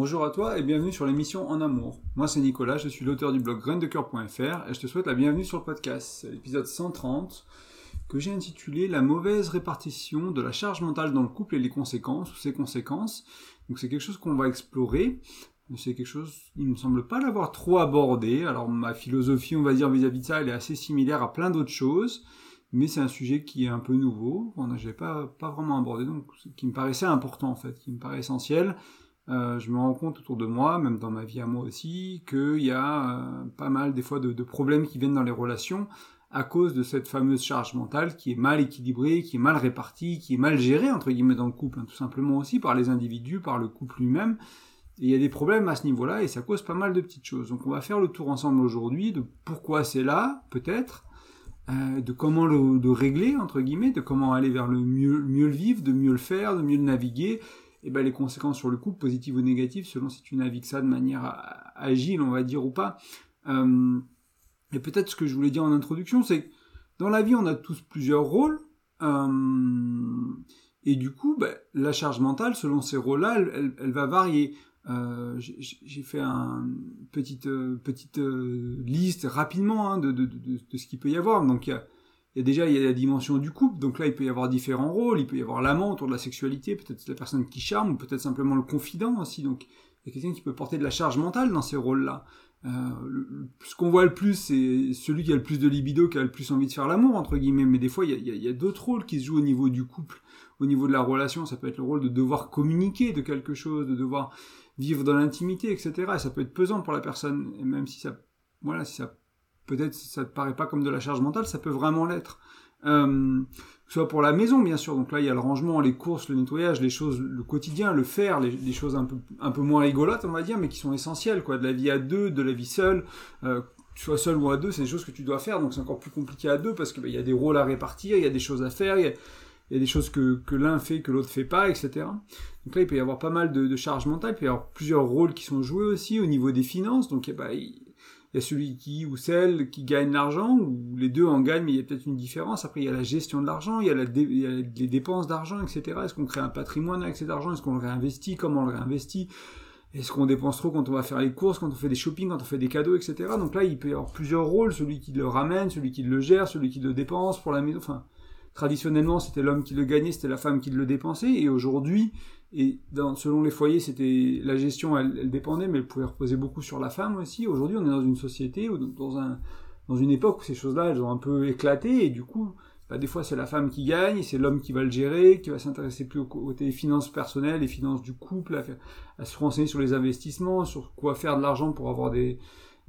Bonjour à toi et bienvenue sur l'émission En Amour. Moi c'est Nicolas, je suis l'auteur du blog graindecoeur.fr et je te souhaite la bienvenue sur le podcast. L'épisode 130 que j'ai intitulé La mauvaise répartition de la charge mentale dans le couple et les conséquences ou ses conséquences. Donc c'est quelque chose qu'on va explorer. C'est quelque chose, il ne me semble pas l'avoir trop abordé. Alors ma philosophie, on va dire vis-à-vis de ça, elle est assez similaire à plein d'autres choses mais c'est un sujet qui est un peu nouveau, on n'a pas, pas vraiment abordé, donc qui me paraissait important en fait, qui me paraît essentiel, euh, je me rends compte autour de moi, même dans ma vie à moi aussi, qu'il y a euh, pas mal des fois de, problèmes qui viennent dans les relations à cause de cette fameuse charge mentale qui est mal équilibrée, qui est mal répartie, qui est mal gérée entre guillemets dans le couple, hein, tout simplement aussi par les individus, par le couple lui-même. Il y a des problèmes à ce niveau-là et ça cause pas mal de petites choses. Donc on va faire le tour ensemble aujourd'hui de pourquoi c'est là, peut-être, euh, de comment le régler entre guillemets, de comment aller vers le mieux le vivre, de mieux le faire, de mieux le naviguer et ben les conséquences sur le couple, positives ou négatives, selon si tu navigues ça de manière agile, on va dire, ou pas. Euh, et peut-être ce que je voulais dire en introduction, c'est que dans la vie, on a tous plusieurs rôles. Euh, et du coup, ben, la charge mentale, selon ces rôles-là, elle, elle, va varier. Euh, j'ai fait une petite, petite liste rapidement hein, de, de, de, de, ce qu'il peut y avoir. Donc il y a il y a déjà il y a la dimension du couple, donc là il peut y avoir différents rôles, il peut y avoir l'amant autour de la sexualité, peut-être la personne qui charme, ou peut-être simplement le confident aussi, donc il y a quelqu'un qui peut porter de la charge mentale dans ces rôles-là. Euh, ce qu'on voit le plus, c'est celui qui a le plus de libido, qui a le plus envie de faire l'amour, entre guillemets, mais des fois il y a, d'autres rôles qui se jouent au niveau du couple, au niveau de la relation, ça peut être le rôle de devoir communiquer de quelque chose, de devoir vivre dans l'intimité, etc. Et ça peut être pesant pour la personne, même si ça, voilà, si ça peut-être ça te paraît pas comme de la charge mentale, ça peut vraiment l'être. Euh, soit pour la maison, bien sûr. Donc là, il y a le rangement, les courses, le nettoyage, les choses, le quotidien, le faire, les, choses un peu, un peu moins rigolotes, on va dire, mais qui sont essentielles, quoi. De la vie à deux, de la vie seule. Euh, seul ou à deux, c'est des choses que tu dois faire, donc c'est encore plus compliqué à deux parce qu'il bah, y a des rôles à répartir, il y a des choses à faire, il y a, il y a des choses que, que l'un fait que l'autre fait pas, etc. Donc là, il peut y avoir pas mal de, de charges mentales, il peut y avoir plusieurs rôles qui sont joués aussi au niveau des finances, donc bah, il, il y a celui qui ou celle qui gagne l'argent, ou les deux en gagnent, mais il y a peut-être une différence. Après, il y a la gestion de l'argent, il, y a les dépenses d'argent, etc. Est-ce qu'on crée un patrimoine avec cet argent? Est-ce qu'on le réinvestit? Comment on le réinvestit? Est-ce qu'on dépense trop quand on va faire les courses, quand on fait des shopping, quand on fait des cadeaux, etc. Donc là, il peut y avoir plusieurs rôles, celui qui le ramène, celui qui le gère, celui qui le dépense pour la maison. Enfin, traditionnellement, c'était l'homme qui le gagnait, c'était la femme qui le dépensait, et aujourd'hui, et dans, selon les foyers, c'était la gestion, elle, elle, dépendait, mais elle pouvait reposer beaucoup sur la femme aussi. Aujourd'hui, on est dans une société ou dans un dans une époque où ces choses-là, elles ont un peu éclaté et du coup, bah, des fois c'est la femme qui gagne, c'est l'homme qui va le gérer, qui va s'intéresser plus aux côté finances personnelles, les finances du couple, à, se renseigner sur les investissements, sur quoi faire de l'argent pour avoir des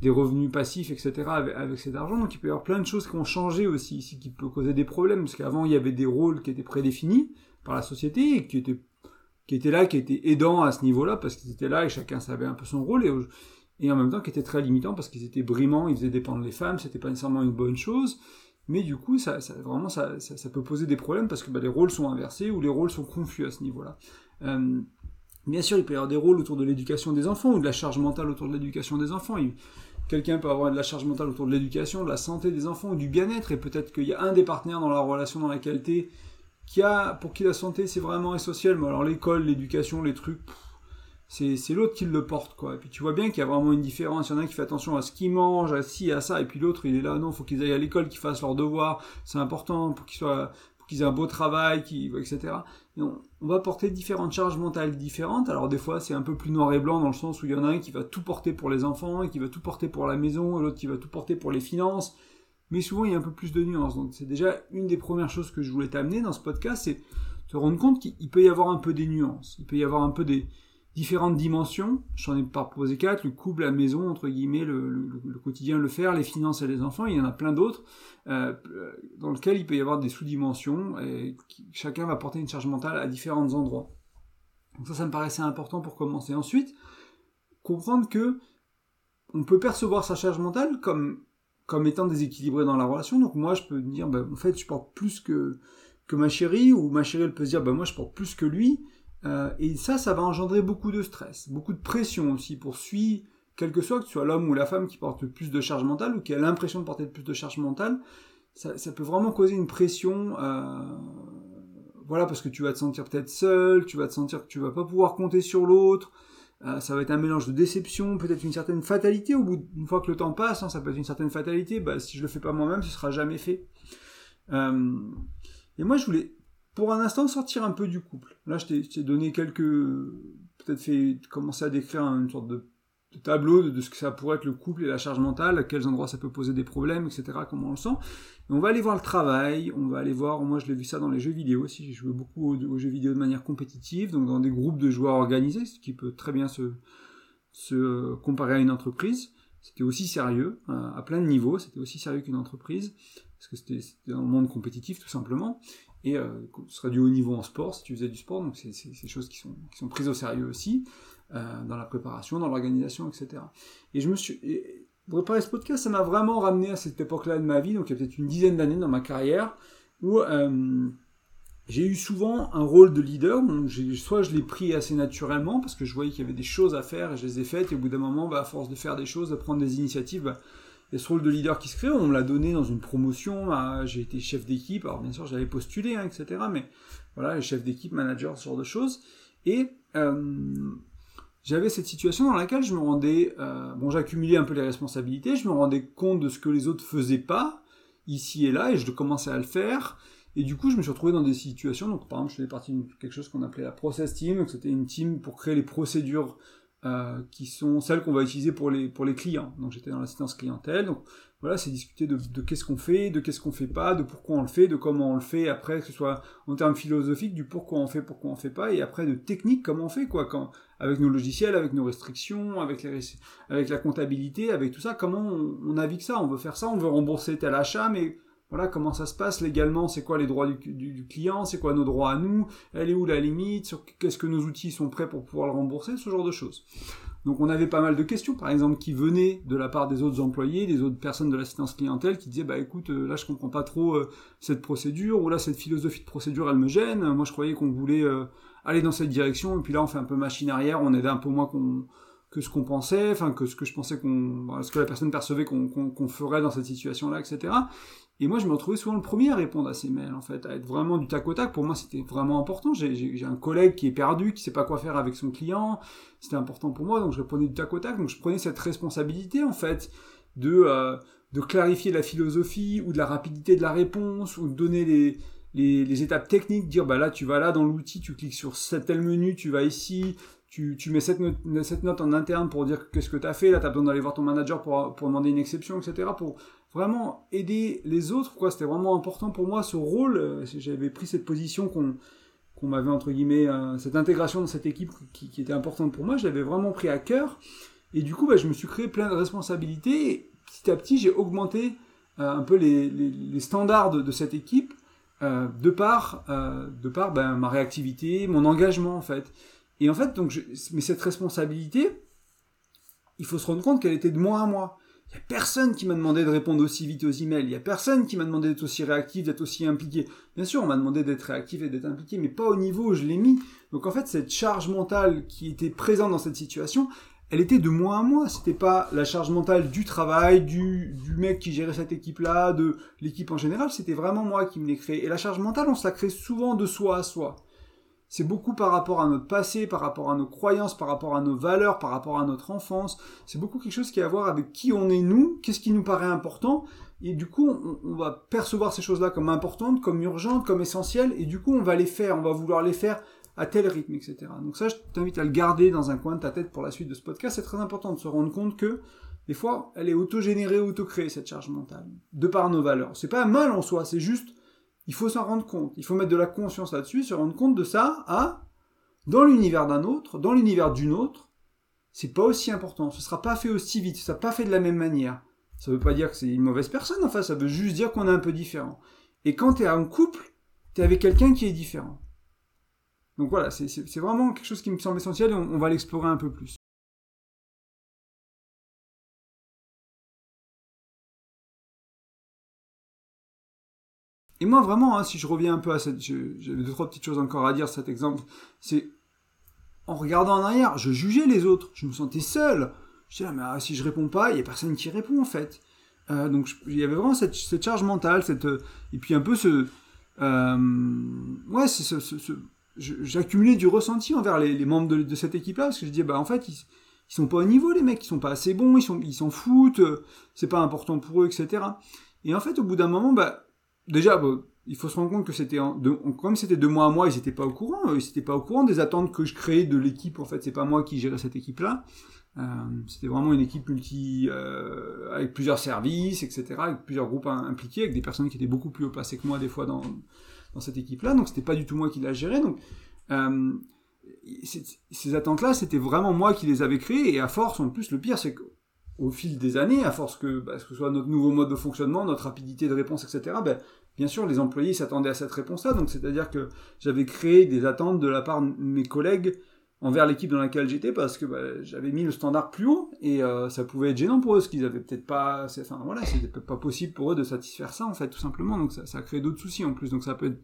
des revenus passifs, etc. avec, avec cet argent. Donc il peut y avoir plein de choses qui ont changé aussi ici, qui peut causer des problèmes, parce qu'avant il y avait des rôles qui étaient prédéfinis par la société et qui étaient qui était là, qui était aidant à ce niveau-là, parce qu'ils étaient là et chacun savait un peu son rôle, et, et en même temps qui était très limitant parce qu'ils étaient brimants, ils faisaient dépendre les femmes, c'était pas nécessairement une bonne chose, mais du coup, ça, vraiment, ça, ça, peut poser des problèmes parce que bah, les rôles sont inversés ou les rôles sont confus à ce niveau-là. Euh, bien sûr, il peut y avoir des rôles autour de l'éducation des enfants ou de la charge mentale autour de l'éducation des enfants. Quelqu'un peut avoir de la charge mentale autour de l'éducation, de la santé des enfants ou du bien-être, et peut-être qu'il y a un des partenaires dans la relation dans laquelle tu qui pour qui la santé c'est vraiment essentiel, mais alors l'école, l'éducation, les trucs, c'est, l'autre qui le porte, quoi. Et puis tu vois bien qu'il y a vraiment une différence. Il y en a un qui fait attention à ce qu'il mange, à ci, à ça, et puis l'autre, il est là, non, faut qu'ils aillent à l'école, qu'ils fassent leurs devoirs, c'est important pour qu'ils soient, aient un beau travail, qu'ils, etc. Et on, on, va porter différentes charges mentales différentes. Alors des fois, c'est un peu plus noir et blanc dans le sens où il y en a un qui va tout porter pour les enfants, et qui va tout porter pour la maison, et l'autre qui va tout porter pour les finances mais souvent il y a un peu plus de nuances. Donc c'est déjà une des premières choses que je voulais t'amener dans ce podcast, c'est te rendre compte qu'il peut y avoir un peu des nuances, il peut y avoir un peu des différentes dimensions. J'en ai pas proposé quatre, le couple, la maison, entre guillemets, le, quotidien, le faire, les finances et les enfants, il y en a plein d'autres, euh, dans lequel il peut y avoir des sous-dimensions, et chacun va porter une charge mentale à différents endroits. Donc ça, ça me paraissait important pour commencer. Ensuite, comprendre que on peut percevoir sa charge mentale comme comme étant déséquilibré dans la relation. Donc moi, je peux dire, bah, en fait, je porte plus que, ma chérie, ou ma chérie, elle peut se dire, bah, moi, je porte plus que lui. Euh, et ça, ça va engendrer beaucoup de stress, beaucoup de pression aussi pour suivre, quel que soit que ce soit l'homme ou la femme qui porte plus de charge mentale ou qui a l'impression de porter plus de charge mentale. Ça, ça peut vraiment causer une pression, euh, voilà, parce que tu vas te sentir peut-être seul, tu vas te sentir que tu vas pas pouvoir compter sur l'autre, Euh, ça va être un mélange de déception, peut-être une certaine fatalité. Au bout d'une fois que le temps passe, hein, ça peut être une certaine fatalité. Bah, si je le fais pas moi-même, ce sera jamais fait. Euh, et moi, je voulais, pour un instant, sortir un peu du couple. Là, je t'ai donné quelques, peut-être fait commencer à décrire une sorte de de tableau de, ce que ça pourrait être le couple et la charge mentale, à quels endroits ça peut poser des problèmes, etc., comment on le sent. On va aller voir le travail, on va aller voir, moi je l'ai vu ça dans les jeux vidéo aussi, j'ai joué beaucoup aux, jeux vidéo de manière compétitive, donc dans des groupes de joueurs organisés, ce qui peut très bien se, se comparer à une entreprise. C'était aussi sérieux, à plein de niveaux, c'était aussi sérieux qu'une entreprise, parce que c'était dans le monde compétitif tout simplement, et euh, ce serait du haut niveau en sport si tu faisais du sport, donc c'est des choses qui sont, qui sont prises au sérieux aussi. Euh, dans la préparation, dans l'organisation, etc. Et je me suis... pour préparer ce podcast, ça m'a vraiment ramené à cette époque-là de ma vie, donc il y a peut-être une dizaine d'années dans ma carrière, où euh, j'ai eu souvent un rôle de leader. Donc soit je l'ai pris assez naturellement, parce que je voyais qu'il y avait des choses à faire, et je les ai faites, et au bout d'un moment, bah, à force de faire des choses, de prendre des initiatives, bah, il y a ce rôle de leader qui se crée. On me l'a donné dans une promotion, j'ai été chef d'équipe, alors bien sûr j'avais postulé, hein, etc. Mais voilà, chef d'équipe, manager, ce genre de choses. Et... Euh, j'avais cette situation dans laquelle je me rendais, euh, bon, j'accumulais un peu les responsabilités, je me rendais compte de ce que les autres faisaient pas, ici et là, et je commençais à le faire. Et du coup, je me suis retrouvé dans des situations, donc par exemple, je faisais partie de quelque chose qu'on appelait la process team, donc c'était une team pour créer les procédures euh, qui sont celles qu'on va utiliser pour les, pour les clients. Donc j'étais dans l'assistance clientèle, donc voilà, c'est discuter de, de qu'est-ce qu'on fait, de qu'est-ce qu'on fait pas, de pourquoi on le fait, de comment on le fait, après que ce soit en termes philosophiques, du pourquoi on fait, pourquoi on fait pas, et après de technique, comment on fait, quoi, quand, avec nos logiciels, avec nos restrictions, avec, les, avec la comptabilité, avec tout ça, comment on, on navigue ça, on veut faire ça, on veut rembourser tel achat, mais voilà comment ça se passe légalement, c'est quoi les droits du, client, c'est quoi nos droits à nous, elle est où la limite, qu'est-ce que nos outils sont prêts pour pouvoir le rembourser, ce genre de choses. Donc on avait pas mal de questions, par exemple, qui venaient de la part des autres employés, des autres personnes de l'assistance clientèle, qui disaient bah écoute, euh, là je comprends pas trop euh, cette procédure, ou là cette philosophie de procédure elle me gêne. Moi je croyais qu'on voulait euh, aller dans cette direction, et puis là on fait un peu machine arrière, on aide un peu moins qu'on que ce qu'on pensait, enfin que ce que je pensais qu'on, ce que la personne percevait qu'on ferait dans cette situation-là, etc. Et moi, je me retrouvais souvent le premier à répondre à ces mails, en fait, à être vraiment du tac au tac. Pour moi, c'était vraiment important. J'ai un collègue qui est perdu, qui sait pas quoi faire avec son client. C'était important pour moi, donc je répondais du tac au tac. Donc je prenais cette responsabilité, en fait, de, euh, de clarifier la philosophie ou de la rapidité de la réponse ou de donner les, étapes techniques, dire bah là tu vas là dans l'outil, tu cliques sur tel menu, tu vas ici, tu, mets cette note, en interne pour dire qu'est-ce que tu as fait, là tu as besoin d'aller voir ton manager pour, demander une exception, etc. vraiment aider les autres, quoi. C'était vraiment important pour moi ce rôle. Euh, j'avais pris cette position qu'on qu'on m'avait entre guillemets euh, cette intégration dans cette équipe qui, qui, était importante pour moi. Je l'avais vraiment pris à cœur. Et du coup, bah, je me suis créé plein de responsabilités. Et petit à petit, j'ai augmenté euh, un peu les, les, les, standards de, de cette équipe de par de par ben, ma réactivité, mon engagement en fait. Et en fait, donc, je, mais cette responsabilité, il faut se rendre compte qu'elle était de moi à moi. Il n'y a personne qui m'a demandé de répondre aussi vite aux emails. Il n'y a personne qui m'a demandé d'être aussi réactif, d'être aussi impliqué. Bien sûr, on m'a demandé d'être réactif et d'être impliqué, mais pas au niveau où je l'ai mis. Donc en fait, cette charge mentale qui était présente dans cette situation, elle était de moi à moi. C'était pas la charge mentale du travail, du, du mec qui gérait cette équipe-là, de l'équipe en général. C'était vraiment moi qui me l'ai créé. Et la charge mentale, on se la crée souvent de soi à soi c'est beaucoup par rapport à notre passé, par rapport à nos croyances, par rapport à nos valeurs, par rapport à notre enfance. C'est beaucoup quelque chose qui a à voir avec qui on est nous, qu'est-ce qui nous paraît important. Et du coup, on, va percevoir ces choses-là comme importantes, comme urgentes, comme essentielles, et du coup, on va les faire, on va vouloir les faire à tel rythme, etc. Donc ça, je t'invite à le garder dans un coin de ta tête pour la suite de ce podcast. C'est très important de se rendre compte que des fois, elle est auto-générée, auto-créée, cette charge mentale, de par nos valeurs. C'est pas mal en soi, c'est juste il faut s'en rendre compte. Il faut mettre de la conscience là-dessus, se rendre compte de ça à, dans l'univers d'un autre, dans l'univers d'une autre, c'est pas aussi important. Ce sera pas fait aussi vite, ça sera pas fait de la même manière. Ça veut pas dire que c'est une mauvaise personne, enfin, ça veut juste dire qu'on est un peu différent. Et quand tu es en couple, tu es avec quelqu'un qui est différent. Donc voilà, c'est vraiment quelque chose qui me semble essentiel et on va l'explorer un peu plus. Et moi, vraiment, hein, si je reviens un peu à cette... J'avais deux, trois petites choses encore à dire cet exemple. C'est... En regardant en arrière, je jugeais les autres. Je me sentais seul. Je disais, ah, mais si je réponds pas, il y a personne qui répond, en fait. Euh, donc, il y avait vraiment cette, charge mentale, cette... Et puis un peu ce... Euh, ouais, c'est ce, j'accumulais du ressenti envers les, membres de, cette équipe-là, parce que je disais, bah en fait, ils, ils sont pas au niveau, les mecs, ils sont pas assez bons, ils sont, ils s'en foutent, c'est pas important pour eux, etc. Et en fait, au bout d'un moment, bah, déjà, il faut se rendre compte que c'était comme c'était de mois à moi, ils n'étaient pas au courant, ils n'étaient pas au courant des attentes que je créais de l'équipe. En fait, c'est pas moi qui gérais cette équipe-là. Euh, c'était vraiment une équipe multi euh, avec plusieurs services, etc., avec plusieurs groupes impliqués, avec des personnes qui étaient beaucoup plus haut placées que moi des fois dans cette équipe-là. Donc c'était pas du tout moi qui la gérais. Donc euh, ces attentes-là, c'était vraiment moi qui les avais créées. Et à force, en plus, le pire, c'est qu'au fil des années, à force que, bah, que ce soit notre nouveau mode de fonctionnement, notre rapidité de réponse, etc., bien sûr, les employés s'attendaient à cette réponse-là. Donc, c'est-à-dire que j'avais créé des attentes de la part de mes collègues envers l'équipe dans laquelle j'étais parce que bah, j'avais mis le standard plus haut et euh, ça pouvait être gênant pour eux, ce qu'ils avaient peut-être pas. Voilà, c'était pas possible pour eux de satisfaire ça en fait, tout simplement. Donc ça, ça a créé d'autres soucis en plus. Donc ça peut.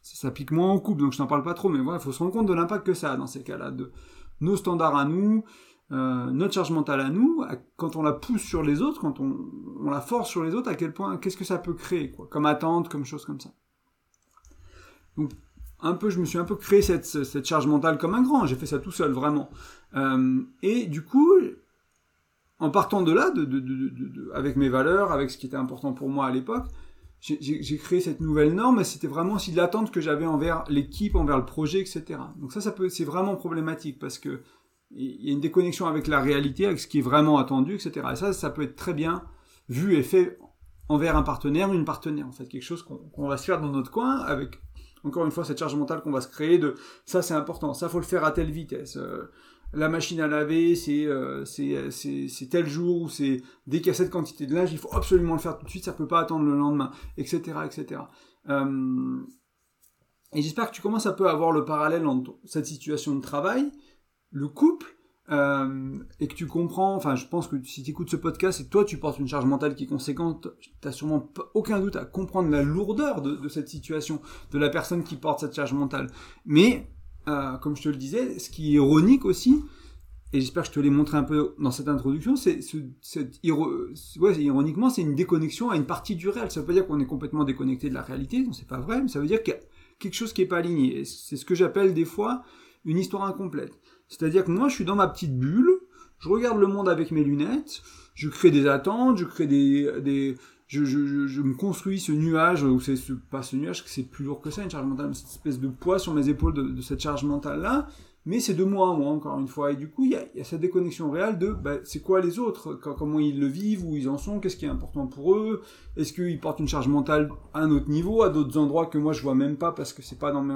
Ça, pique moins en couple, donc je n'en parle pas trop, mais voilà, il faut se rendre compte de l'impact que ça a dans ces cas-là, de nos standards à nous, euh, notre charge mentale à nous, quand on la pousse sur les autres, quand on, la force sur les autres, à quel point, qu'est-ce que ça peut créer, quoi, comme attente, comme chose comme ça. Donc, un peu, je me suis un peu créé cette, cette charge mentale comme un grand. J'ai fait ça tout seul, vraiment. Euh, et du coup, en partant de là, de, de, de, avec mes valeurs, avec ce qui était important pour moi à l'époque, j'ai créé cette nouvelle norme. Et c'était vraiment aussi l'attente que j'avais envers l'équipe, envers le projet, etc. Donc ça, ça peut, c'est vraiment problématique parce que il y a une déconnexion avec la réalité, avec ce qui est vraiment attendu, etc. Et ça, ça peut être très bien vu et fait envers un partenaire une partenaire, en fait, quelque chose qu'on va se faire dans notre coin avec, encore une fois, cette charge mentale qu'on va se créer de ça c'est important, ça faut le faire à telle vitesse. Euh, la machine à laver, c'est euh, tel jour ou c'est dès qu'il y a cette quantité de linge, il faut absolument le faire tout de suite, ça peut pas attendre le lendemain, etc., etc. Euh, et j'espère que tu commences un peu à voir le parallèle entre cette situation de travail le couple euh, et que tu comprends, enfin je pense que si tu écoutes ce podcast et toi tu portes une charge mentale qui est conséquente, tu n'as sûrement aucun doute à comprendre la lourdeur de, cette situation, de la personne qui porte cette charge mentale. Mais, euh, comme je te le disais, ce qui est ironique aussi, et j'espère que je te l'ai montré un peu dans cette introduction, c'est ce, ouais, ironiquement, c'est une déconnexion à une partie du réel. Ça veut pas dire qu'on est complètement déconnecté de la réalité, non, c'est pas vrai, mais ça veut dire qu'il y a quelque chose qui est pas aligné. C'est ce que j'appelle des fois une histoire incomplète. C'est-à-dire que moi, je suis dans ma petite bulle, je regarde le monde avec mes lunettes, je crée des attentes, je crée des, des je, je, je, me construis ce nuage, ou c'est pas ce nuage, c'est plus lourd que ça, une charge mentale, cette espèce de poids sur mes épaules de, cette charge mentale-là, mais c'est de moi moi, encore une fois. Et du coup, il y a, y a, cette déconnexion réelle de bah, c'est quoi les autres, comment ils le vivent, où ils en sont, qu'est-ce qui est important pour eux, est-ce qu'ils portent une charge mentale à un autre niveau, à d'autres endroits que moi je vois même pas parce que c'est pas dans mes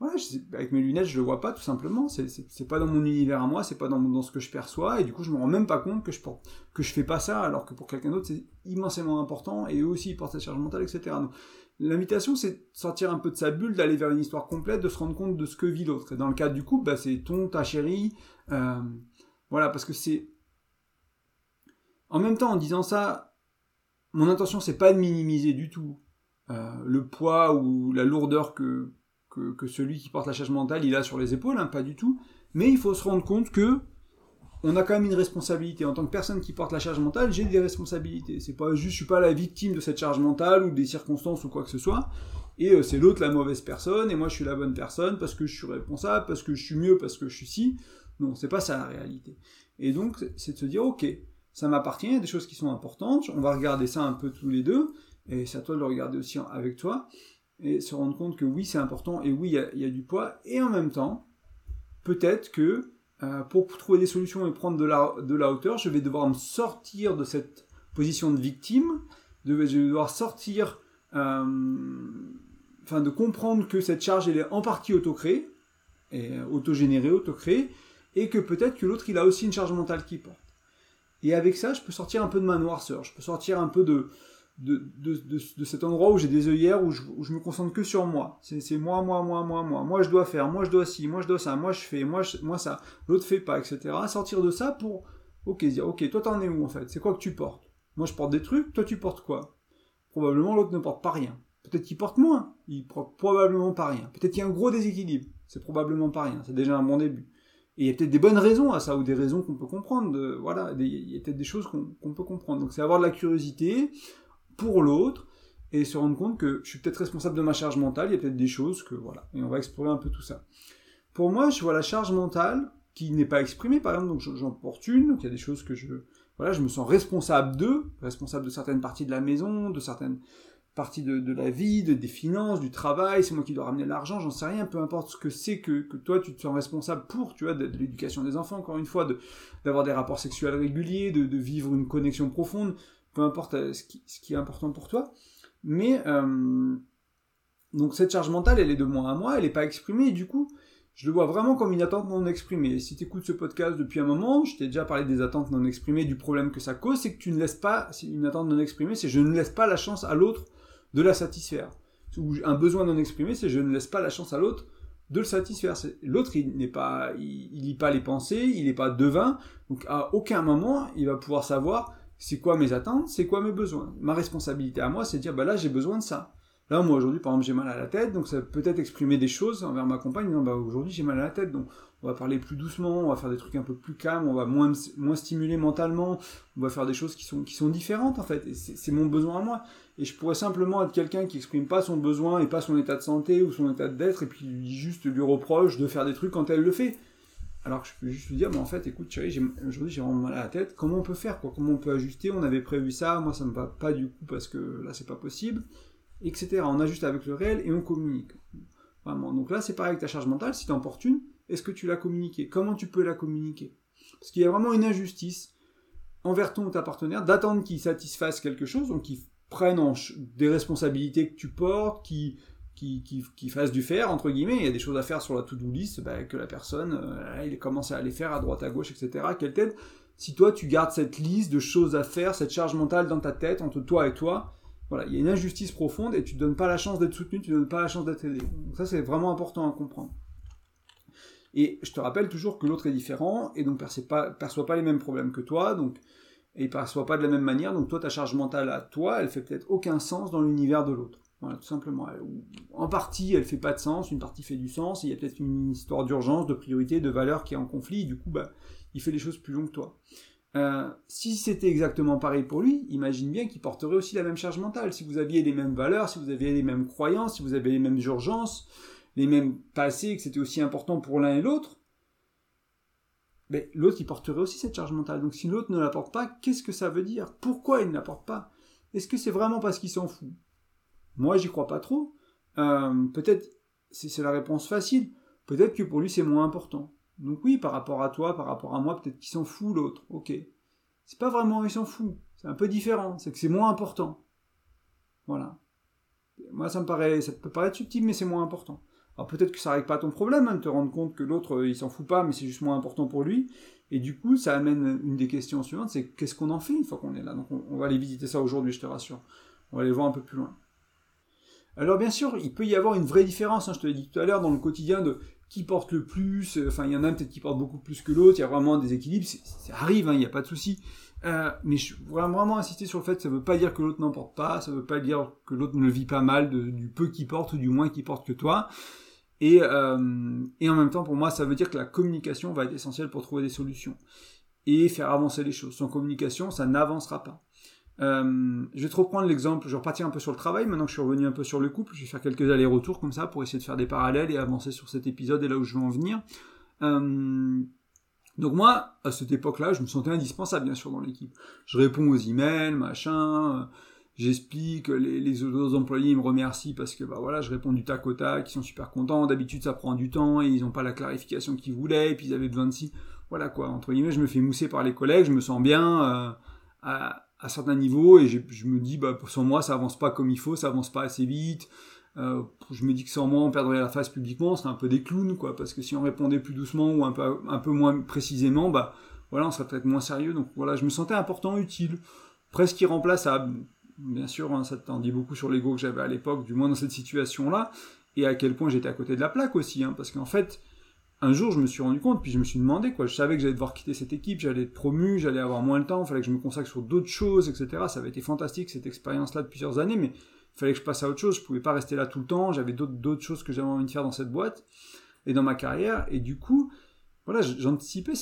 voilà, avec mes lunettes, je le vois pas tout simplement. C'est pas dans mon univers à moi, c'est pas dans, dans, ce que je perçois, et du coup, je me rends même pas compte que je porte, que je fais pas ça, alors que pour quelqu'un d'autre, c'est immensément important, et eux aussi, ils portent cette charge mentale, etc. L'invitation, c'est de sortir un peu de sa bulle, d'aller vers une histoire complète, de se rendre compte de ce que vit l'autre. Et dans le cadre du couple, bah, c'est ton, ta chérie, euh, voilà, parce que c'est. En même temps, en disant ça, mon intention, c'est pas de minimiser du tout euh, le poids ou la lourdeur que que, celui qui porte la charge mentale il a sur les épaules, hein, pas du tout. Mais il faut se rendre compte que on a quand même une responsabilité. En tant que personne qui porte la charge mentale, j'ai des responsabilités. C'est pas juste, je suis pas la victime de cette charge mentale ou des circonstances ou quoi que ce soit. Et euh, c'est l'autre la mauvaise personne, et moi je suis la bonne personne parce que je suis responsable, parce que je suis mieux, parce que je suis si. Non, c'est pas ça la réalité. Et donc, c'est de se dire, ok, ça m'appartient, il y a des choses qui sont importantes, on va regarder ça un peu tous les deux, et c'est à toi de le regarder aussi avec toi et se rendre compte que oui, c'est important et oui, il y, a du poids. Et en même temps, peut-être que euh, pour trouver des solutions et prendre de la, de la hauteur, je vais devoir me sortir de cette position de victime, je vais devoir sortir, euh, enfin de comprendre que cette charge, elle est en partie auto-créée, et euh, auto-générée, auto-créée, et que peut-être que l'autre, il a aussi une charge mentale qui porte. Et avec ça, je peux sortir un peu de ma noirceur, je peux sortir un peu de, de, de, de, cet endroit où j'ai des œillères où je, où je me concentre que sur moi. C'est moi, moi, moi, moi, moi. Moi, je dois faire, moi, je dois ci, moi, je dois ça, moi, je fais, moi, moi ça, l'autre fait pas, etc. Sortir de ça pour, ok, dire, ok, toi, t'en es où en fait? C'est quoi que tu portes? Moi, je porte des trucs, toi, tu portes quoi? Probablement, l'autre ne porte pas rien. Peut-être qu'il porte moins, il porte probablement pas rien. Peut-être qu'il y a un gros déséquilibre, c'est probablement pas rien. C'est déjà un bon début. Et il y a peut-être des bonnes raisons à ça, ou des raisons qu'on peut comprendre. Voilà, il y a peut-être des choses qu'on peut comprendre. Donc c'est avoir de la curiosité, pour l'autre, et se rendre compte que je suis peut-être responsable de ma charge mentale, il y a peut-être des choses que voilà, et on va explorer un peu tout ça. Pour moi, je vois la charge mentale qui n'est pas exprimée, par exemple, donc j'en porte une, donc il y a des choses que je, voilà, je me sens responsable d'eux, responsable de certaines parties de la maison, de certaines parties de, la vie, de, des finances, du travail, c'est moi qui dois ramener l'argent, j'en sais rien, peu importe ce que c'est que, que toi tu te sens responsable pour, tu vois, de, l'éducation des enfants, encore une fois, d'avoir des rapports sexuels réguliers, de, vivre une connexion profonde, peu importe euh, ce qui, est important pour toi. Mais, euh, donc cette charge mentale, elle est de moi à moi, elle n'est pas exprimée, et du coup, je le vois vraiment comme une attente non exprimée. Si tu écoutes ce podcast depuis un moment, je t'ai déjà parlé des attentes non exprimées, du problème que ça cause, c'est que tu ne laisses pas, une attente non exprimée, c'est je ne laisse pas la chance à l'autre de la satisfaire. Ou un besoin non exprimé, c'est je ne laisse pas la chance à l'autre de le satisfaire. L'autre, il n'est pas, il, lit pas les pensées, il n'est pas devin, donc à aucun moment il va pouvoir savoir c'est quoi mes attentes, c'est quoi mes besoins? Ma responsabilité à moi, c'est de dire bah là j'ai besoin de ça. Là, moi, aujourd'hui, par exemple, j'ai mal à la tête, donc ça peut être exprimer des choses envers ma compagne, disant, bah, aujourd'hui, j'ai mal à la tête, donc on va parler plus doucement, on va faire des trucs un peu plus calmes, on va moins, moins stimuler mentalement, on va faire des choses qui sont, qui sont différentes, en fait, c'est mon besoin à moi. Et je pourrais simplement être quelqu'un qui exprime pas son besoin et pas son état de santé ou son état d'être, et puis juste lui reproche de faire des trucs quand elle le fait. Alors que je peux juste lui dire, mais en fait, écoute, chérie, aujourd'hui j'ai vraiment mal à la tête, comment on peut faire, quoi? Comment on peut ajuster? On avait prévu ça, moi ça me va pas du coup parce que là c'est pas possible etc. On ajuste avec le réel et on communique. Vraiment. Donc là, c'est pareil avec ta charge mentale. Si tu portes une, est-ce que tu l'as communiquée? Comment tu peux la communiquer? Parce qu'il y a vraiment une injustice envers ton ou ta partenaire d'attendre qu'il satisfasse quelque chose, donc qu'il prenne des responsabilités que tu portes, qui qui, fasse du faire, entre guillemets, il y a des choses à faire sur la to-do list, bah, que la personne, euh, il commence à les faire à droite, à gauche, etc., qu'elle t'aide. Si toi, tu gardes cette liste de choses à faire, cette charge mentale dans ta tête, entre toi et toi, voilà, il y a une injustice profonde et tu ne donnes pas la chance d'être soutenu, tu ne donnes pas la chance d'être aidé. Ça, c'est vraiment important à comprendre. Et je te rappelle toujours que l'autre est différent et donc perçoit pas, perçoit pas les mêmes problèmes que toi, donc et perçoit pas de la même manière. Donc toi, ta charge mentale à toi, elle fait peut-être aucun sens dans l'univers de l'autre. Voilà, tout simplement. En partie, elle fait pas de sens, une partie fait du sens. il y a peut-être une histoire d'urgence, de priorité, de valeur qui est en conflit. du coup, bah, il fait les choses plus longues que toi. Euh, si c'était exactement pareil pour lui, imagine bien qu'il porterait aussi la même charge mentale. Si vous aviez les mêmes valeurs, si vous aviez les mêmes croyances, si vous aviez les mêmes urgences, les mêmes passés, que c'était aussi important pour l'un et l'autre, mais l'autre il porterait aussi cette charge mentale. Donc si l'autre ne la porte pas, qu'est-ce que ça veut dire? Pourquoi il ne la porte pas? Est-ce que c'est vraiment parce qu'il s'en fout? Moi j'y crois pas trop. Euh, peut-être c'est la réponse facile. Peut-être que pour lui c'est moins important. Donc oui, par rapport à toi, par rapport à moi, peut-être qu'il s'en fout l'autre. Ok. C'est pas vraiment il s'en fout. C'est un peu différent. C'est que c'est moins important. Voilà. Moi, ça me paraît, ça peut paraître subtil, mais c'est moins important. Alors peut-être que ça règle pas ton problème, hein, de te rendre compte que l'autre, il s'en fout pas, mais c'est juste moins important pour lui. Et du coup, ça amène une des questions suivantes, c'est qu'est-ce qu'on en fait une fois qu'on est là? Donc on, va aller visiter ça aujourd'hui, je te rassure. On va aller voir un peu plus loin. Alors bien sûr, il peut y avoir une vraie différence, hein, je te l'ai dit tout à l'heure, dans le quotidien de qui porte le plus, euh, enfin il y en a peut-être qui portent beaucoup plus que l'autre, il y a vraiment un déséquilibre, ça arrive, hein, il n'y a pas de souci. Euh, mais je voudrais vraiment insister sur le fait que ça ne veut pas dire que l'autre n'en porte pas, ça ne veut pas dire que l'autre ne le vit pas mal du peu qu'il porte ou du moins qu'il porte que toi. Euh, et en même temps, pour moi, ça veut dire que la communication va être essentielle pour trouver des solutions et faire avancer les choses. Sans communication, ça n'avancera pas. Euh, je vais te reprendre l'exemple, je vais repartir un peu sur le travail, maintenant que je suis revenu un peu sur le couple, je vais faire quelques allers-retours comme ça pour essayer de faire des parallèles et avancer sur cet épisode et là où je veux en venir. Euh, donc moi, à cette époque-là, je me sentais indispensable bien sûr dans l'équipe. Je réponds aux emails, machin, euh, j'explique, les, autres employés ils me remercient parce que bah voilà, je réponds du tac au tac, ils sont super contents, d'habitude ça prend du temps et ils n'ont pas la clarification qu'ils voulaient, et puis ils avaient besoin de si. Voilà quoi, entre guillemets, je me fais mousser par les collègues, je me sens bien. à, à certains niveaux et je, me dis bah sans moi ça avance pas comme il faut, ça avance pas assez vite. Euh, je me dis que sans moi on perdrait la face publiquement, c'est un peu des clowns quoi, parce que si on répondait plus doucement ou un peu un peu moins précisément, bah voilà on serait peut-être moins sérieux. Donc voilà, je me sentais important, utile, presque irremplaçable. Bien sûr, hein, ça t'en dit beaucoup sur l'ego que j'avais à l'époque, du moins dans cette situation-là, et à quel point j'étais à côté de la plaque aussi, hein, parce qu'en fait, un jour, je me suis rendu compte, puis je me suis demandé, quoi. Je savais que j'allais devoir quitter cette équipe, j'allais être promu, j'allais avoir moins de temps, fallait que je me consacre sur d'autres choses, etc. Ça avait été fantastique, cette expérience-là, de plusieurs années, mais il fallait que je passe à autre chose. Je pouvais pas rester là tout le temps, j'avais d'autres choses que j'avais envie de faire dans cette boîte et dans ma carrière. Et du coup, voilà, j'anticipais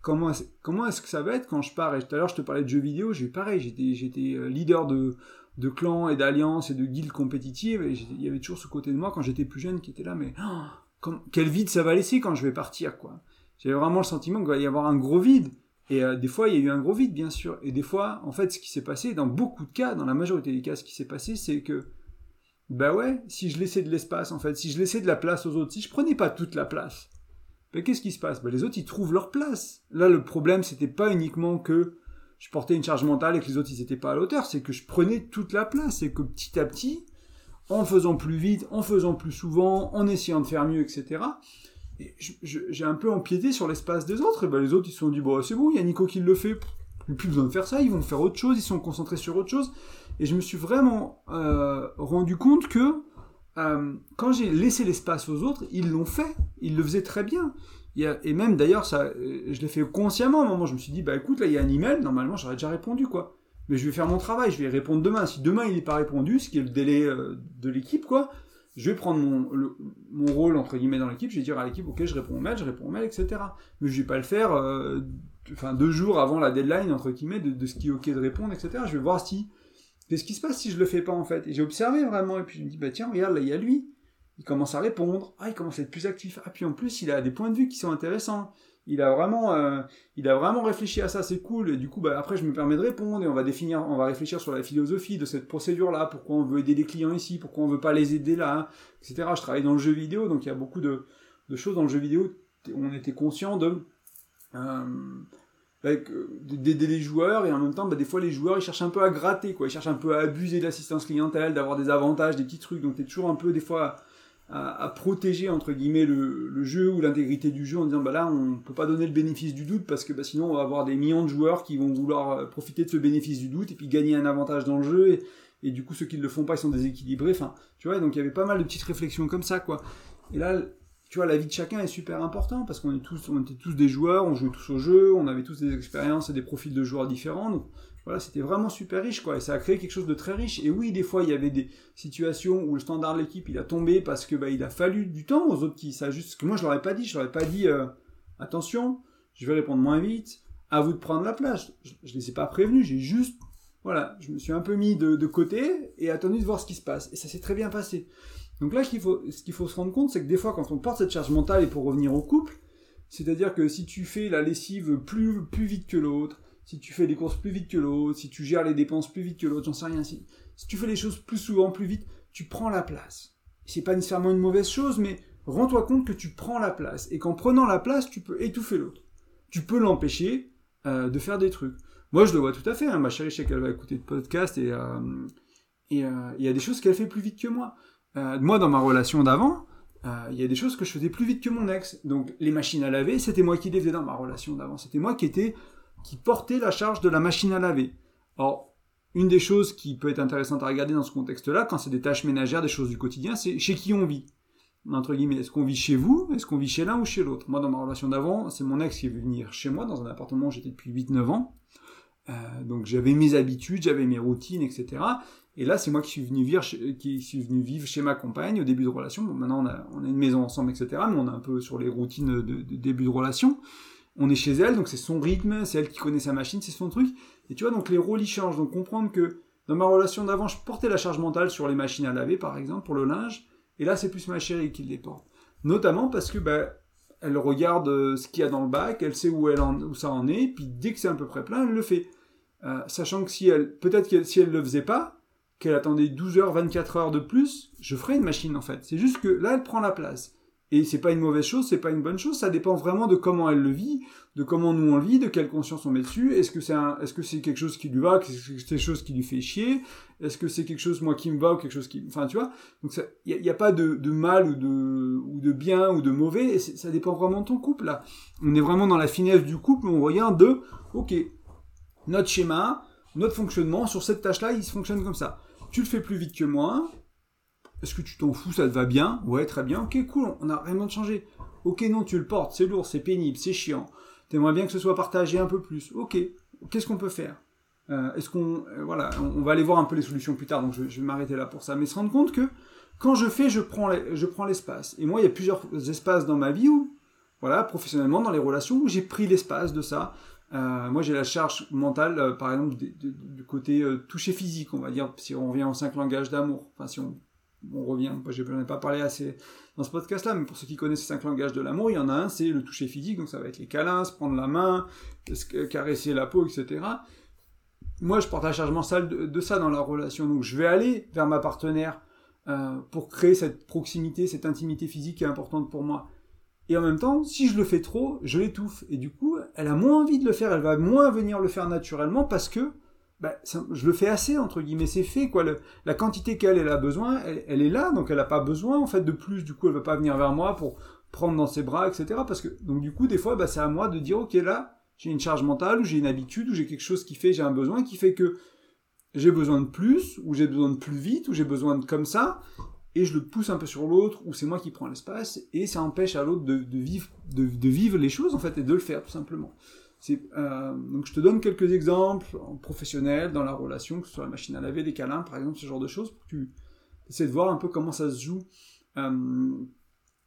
comment, comment est-ce que ça va être quand je pars? Et tout à l'heure, je te parlais de jeux vidéo, j'ai pareil, j'étais, j'étais euh, leader de, de clans et d'alliances et de guildes compétitives. Et il y avait toujours ce côté de moi quand j'étais plus jeune qui était là, mais oh, quel vide ça va laisser quand je vais partir, quoi. J'avais vraiment le sentiment qu'il va y avoir un gros vide. Et euh, des fois, il y a eu un gros vide, bien sûr. Et des fois, en fait, ce qui s'est passé, dans beaucoup de cas, dans la majorité des cas, ce qui s'est passé, c'est que, bah ouais, si je laissais de l'espace, en fait, si je laissais de la place aux autres, si je prenais pas toute la place, ben qu'est-ce qui se passe? Ben, Les autres, ils trouvent leur place. Là, le problème, c'était pas uniquement que je portais une charge mentale et que les autres, ils n'étaient pas à l'auteur, c'est que je prenais toute la place et que petit à petit, en faisant plus vite, en faisant plus souvent, en essayant de faire mieux, etc., j'ai un peu empiété sur l'espace des autres, et ben les autres ils se sont dit, bon c'est bon, il y a Nico qui le fait, il plus besoin de faire ça, ils vont faire autre chose, ils sont concentrés sur autre chose, et je me suis vraiment euh, rendu compte que euh, quand j'ai laissé l'espace aux autres, ils l'ont fait, ils le faisaient très bien. et même d'ailleurs, ça, je l'ai fait consciemment à un moment, je me suis dit, bah écoute, là il y a un email, normalement j'aurais déjà répondu quoi. Mais je vais faire mon travail, je vais répondre demain. Si demain il n'est pas répondu, ce qui est le délai euh, de l'équipe, quoi, je vais prendre mon, mon rôle entre guillemets dans l'équipe, je vais dire à l'équipe ok je réponds au mail, je réponds au mail, etc. Mais je vais pas le faire euh, deux jours avant la deadline entre guillemets de, ce qui est ok de répondre, etc. Je vais voir si qu'est-ce qui se passe si je le fais pas en fait. Et j'ai observé vraiment et puis je me dis bah tiens regarde là il y a lui, il commence à répondre, ah il commence à être plus actif, ah puis en plus il a des points de vue qui sont intéressants il a vraiment, euh, il a vraiment réfléchi à ça, c'est cool. Et du coup, bah, après, je me permets de répondre et on va définir, on va réfléchir sur la philosophie de cette procédure-là, pourquoi on veut aider les clients ici, pourquoi on veut pas les aider là, etc. Je travaille dans le jeu vidéo, donc il y a beaucoup de, choses dans le jeu vidéo. On était conscient de euh, bah, d'aider les joueurs et en même temps, bah, des fois, les joueurs ils cherchent un peu à gratter, quoi. Ils cherchent un peu à abuser de l'assistance clientèle, d'avoir des avantages, des petits trucs. Donc t'es toujours un peu des fois à, protéger entre guillemets le, jeu ou l'intégrité du jeu en disant bah là on peut pas donner le bénéfice du doute parce que bah, sinon on va avoir des millions de joueurs qui vont vouloir euh, profiter de ce bénéfice du doute et puis gagner un avantage dans le jeu et, du coup ceux qui ne le font pas ils sont déséquilibrés. Enfin tu vois donc il y avait pas mal de petites réflexions comme ça quoi. Et là tu vois la vie de chacun est super important parce qu'on est tous on était tous des joueurs on jouait tous au jeu on avait tous des expériences et des profils de joueurs différents voilà, c'était vraiment super riche, quoi. Et ça a créé quelque chose de très riche. Et oui, des fois, il y avait des situations où le standard de l'équipe, il a tombé parce que bah, il a fallu du temps aux autres qui s'ajustent. que moi, je leur ai pas dit. Je leur ai pas dit, euh, attention, je vais répondre moins vite. À vous de prendre la place. Je, ne les ai pas prévenus. J'ai juste, voilà, je me suis un peu mis de, côté et attendu de voir ce qui se passe. Et ça s'est très bien passé. Donc là, ce qu'il faut se rendre compte, c'est que des fois, quand on porte cette charge mentale et pour revenir au couple, c'est-à-dire que si tu fais la lessive plus vite que l'autre, si tu fais des courses plus vite que l'autre, si tu gères les dépenses plus vite que l'autre, j'en sais rien. Si, tu fais les choses plus souvent, plus vite, tu prends la place. C'est pas nécessairement une mauvaise chose, mais rends-toi compte que tu prends la place. Et qu'en prenant la place, tu peux étouffer l'autre. Tu peux l'empêcher euh, de faire des trucs. Moi, je le vois tout à fait. Hein. Ma chérie, je sais qu'elle va écouter le podcast et euh, euh, il y a des choses qu'elle fait plus vite que moi. moi, dans ma relation d'avant, il y a des choses que je faisais plus vite que mon ex. Donc, les machines à laver, c'était moi qui les faisais dans ma relation d'avant. C'était moi qui étais qui portait la charge de la machine à laver. Or, une des choses qui peut être intéressante à regarder dans ce contexte-là, quand c'est des tâches ménagères, des choses du quotidien, c'est chez qui on vit. Entre guillemets, est-ce qu'on vit chez vous Est-ce qu'on vit chez l'un ou chez l'autre? Moi, dans ma relation d'avant, c'est mon ex qui est venu chez moi, dans un appartement où j'étais depuis 8-9 ans. Euh, donc j'avais mes habitudes, j'avais mes routines, etc. Et là, c'est moi qui suis venu vivre, chez, ma compagne au début de relation. Bon, maintenant on a une maison ensemble, etc. Mais on est un peu sur les routines de début de relation on est chez elle, donc c'est son rythme, c'est elle qui connaît sa machine, c'est son truc. Et tu vois, donc les rôles ils changent. Donc comprendre que dans ma relation d'avant, je portais la charge mentale sur les machines à laver, par exemple, pour le linge, et là c'est plus ma chérie qui les porte. Notamment parce que ben, elle regarde euh, ce qu'il y a dans le bac, elle sait où, elle où ça en est, puis dès que c'est à peu près plein, elle le fait. Euh, sachant que si elle, peut-être que si elle le faisait pas, qu'elle attendait 12 heures, 24 heures de plus, je ferais une machine en fait. C'est juste que là, elle prend la place. Et c'est pas une mauvaise chose, c'est pas une bonne chose, ça dépend vraiment de comment elle le vit, de comment nous on le vit, de quelle conscience on met dessus. Est-ce que c'est est-ce que c'est quelque chose qui lui va, que c'est quelque chose qui lui fait chier, est-ce que c'est quelque chose moi qui me va ou quelque chose qui, enfin tu vois. Donc il n'y a, pas de, mal ou de ou de bien ou de mauvais, ça dépend vraiment de ton couple là. On est vraiment dans la finesse du couple, on regarde de, ok, notre schéma, notre fonctionnement sur cette tâche-là, il se fonctionne comme ça. Tu le fais plus vite que moi, est-ce que tu t'en fous, ça te va bien? Ouais, très bien, ok, cool, on n'a rien de changé. Ok, non, tu le portes, c'est lourd, c'est pénible, c'est chiant. T'aimerais bien que ce soit partagé un peu plus. Ok, qu'est-ce qu'on peut faire? Euh, Est-ce qu'on... Euh, voilà, on, va aller voir un peu les solutions plus tard, donc je, vais m'arrêter là pour ça. Mais se rendre compte que quand je fais, je prends, l'espace. Et moi, il y a plusieurs espaces dans ma vie où, voilà, professionnellement, dans les relations, où j'ai pris l'espace de ça. Euh, moi, j'ai la charge mentale, par exemple, du côté toucher physique, on va dire, si on revient aux cinq langages d'amour. Enfin, si on, on revient, je n'en ai pas parlé assez dans ce podcast-là, mais pour ceux qui connaissent ces cinq langages de l'amour, il y en a un, c'est le toucher physique, donc ça va être les câlins, se prendre la main, caresser la peau, etc. Moi, je porte la charge mentale de, ça dans la relation, donc je vais aller vers ma partenaire pour créer cette proximité, cette intimité physique qui est importante pour moi. Et en même temps, si je le fais trop, je l'étouffe. Et du coup, elle a moins envie de le faire, elle va moins venir le faire naturellement parce que bah, je le fais assez, entre guillemets, c'est fait. quoi. la quantité qu'elle elle a besoin, elle, est là, donc elle n'a pas besoin en fait de plus. Du coup, elle ne va pas venir vers moi pour prendre dans ses bras, etc. Parce que, donc du coup, des fois, bah, c'est à moi de dire, ok, là, j'ai une charge mentale, ou j'ai une habitude, ou j'ai quelque chose qui fait, j'ai un besoin qui fait que j'ai besoin de plus, ou j'ai besoin de plus vite, ou j'ai besoin de comme ça, et je le pousse un peu sur l'autre, ou c'est moi qui prends l'espace, et ça empêche à l'autre de, vivre, de, vivre les choses, en fait, et de le faire, tout simplement. Euh, donc je te donne quelques exemples en professionnel, dans la relation, que ce soit la machine à laver, les câlins, par exemple, ce genre de choses, pour que tu essaies de voir un peu comment ça se joue euh,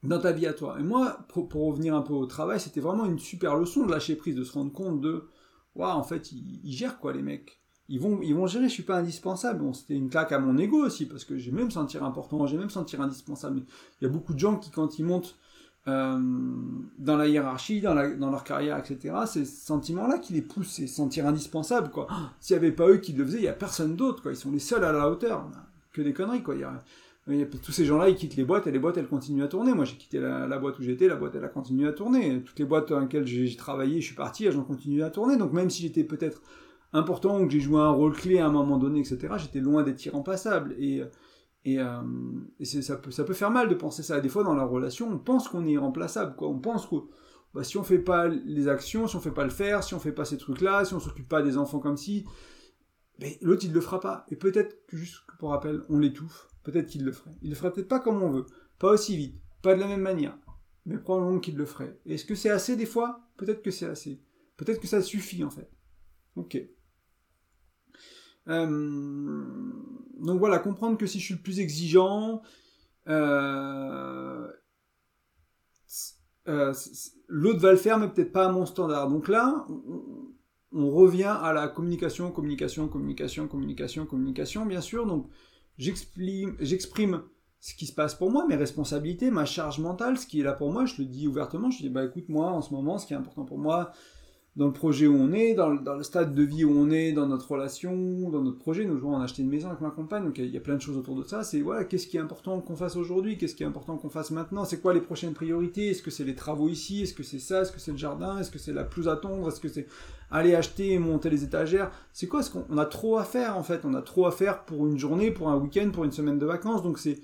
dans ta vie à toi. Et moi, pour, revenir un peu au travail, c'était vraiment une super leçon de lâcher prise, de se rendre compte de, waouh, en fait, ils, ils gèrent quoi, les mecs? Ils vont, ils vont gérer, je suis pas indispensable. Bon, c'était une claque à mon ego aussi, parce que j'ai même sentir important, j'ai même sentir indispensable. il y a beaucoup de gens qui, quand ils montent euh, dans la hiérarchie, dans, leur carrière, etc., c'est ce sentiment-là qui les pousse, c'est sentir indispensable, quoi. S'il n'y avait pas eux qui le faisaient, il n'y a personne d'autre, quoi. Ils sont les seuls à la hauteur. Que des conneries, quoi. Tous ces gens-là, ils quittent les boîtes et les boîtes, elles continuent à tourner. Moi, j'ai quitté la, boîte où j'étais, la boîte, elle a continué à tourner. Toutes les boîtes dans lesquelles j'ai travaillé, je suis parti, elles ont continué à tourner. Donc, même si j'étais peut-être important ou que j'ai joué un rôle clé à un moment donné, etc., j'étais loin d'être irremplaçable. Et, et, euh, ça, peut, ça peut faire mal de penser ça. Des fois, dans la relation, on pense qu'on est irremplaçable. Quoi. On pense que bah, si on fait pas les actions, si on fait pas le faire, si on fait pas ces trucs-là, si on s'occupe pas des enfants comme si, l'autre, il le fera pas. Et peut-être juste pour rappel, on l'étouffe. Peut-être qu'il le ferait. Il le ferait peut-être pas comme on veut. Pas aussi vite. Pas de la même manière. Mais probablement qu'il le ferait. Est-ce que c'est assez des fois? Peut-être que c'est assez. Peut-être que ça suffit en fait. Ok. Euh, donc voilà, comprendre que si je suis le plus exigeant, euh, euh, l'autre va le faire, mais peut-être pas à mon standard. Donc là, on, revient à la communication, communication, communication, communication, communication, bien sûr. Donc j'exprime ce qui se passe pour moi, mes responsabilités, ma charge mentale, ce qui est là pour moi, je le dis ouvertement, je dis bah écoute moi en ce moment ce qui est important pour moi dans le projet où on est, dans le, dans le, stade de vie où on est, dans notre relation, dans notre projet. Nous, on a acheté une maison avec ma compagne, donc il y a plein de choses autour de ça. C'est voilà, qu'est-ce qui est important qu'on fasse aujourd'hui, qu'est-ce qui est important qu'on fasse maintenant, c'est quoi les prochaines priorités, est-ce que c'est les travaux ici, est-ce que c'est ça, est-ce que c'est le jardin, est-ce que c'est la pelouse à tondre, est-ce que c'est aller acheter et monter les étagères? C'est quoi ce qu'on a trop à faire en fait, on a trop à faire pour une journée, pour un week-end, pour une semaine de vacances, donc c'est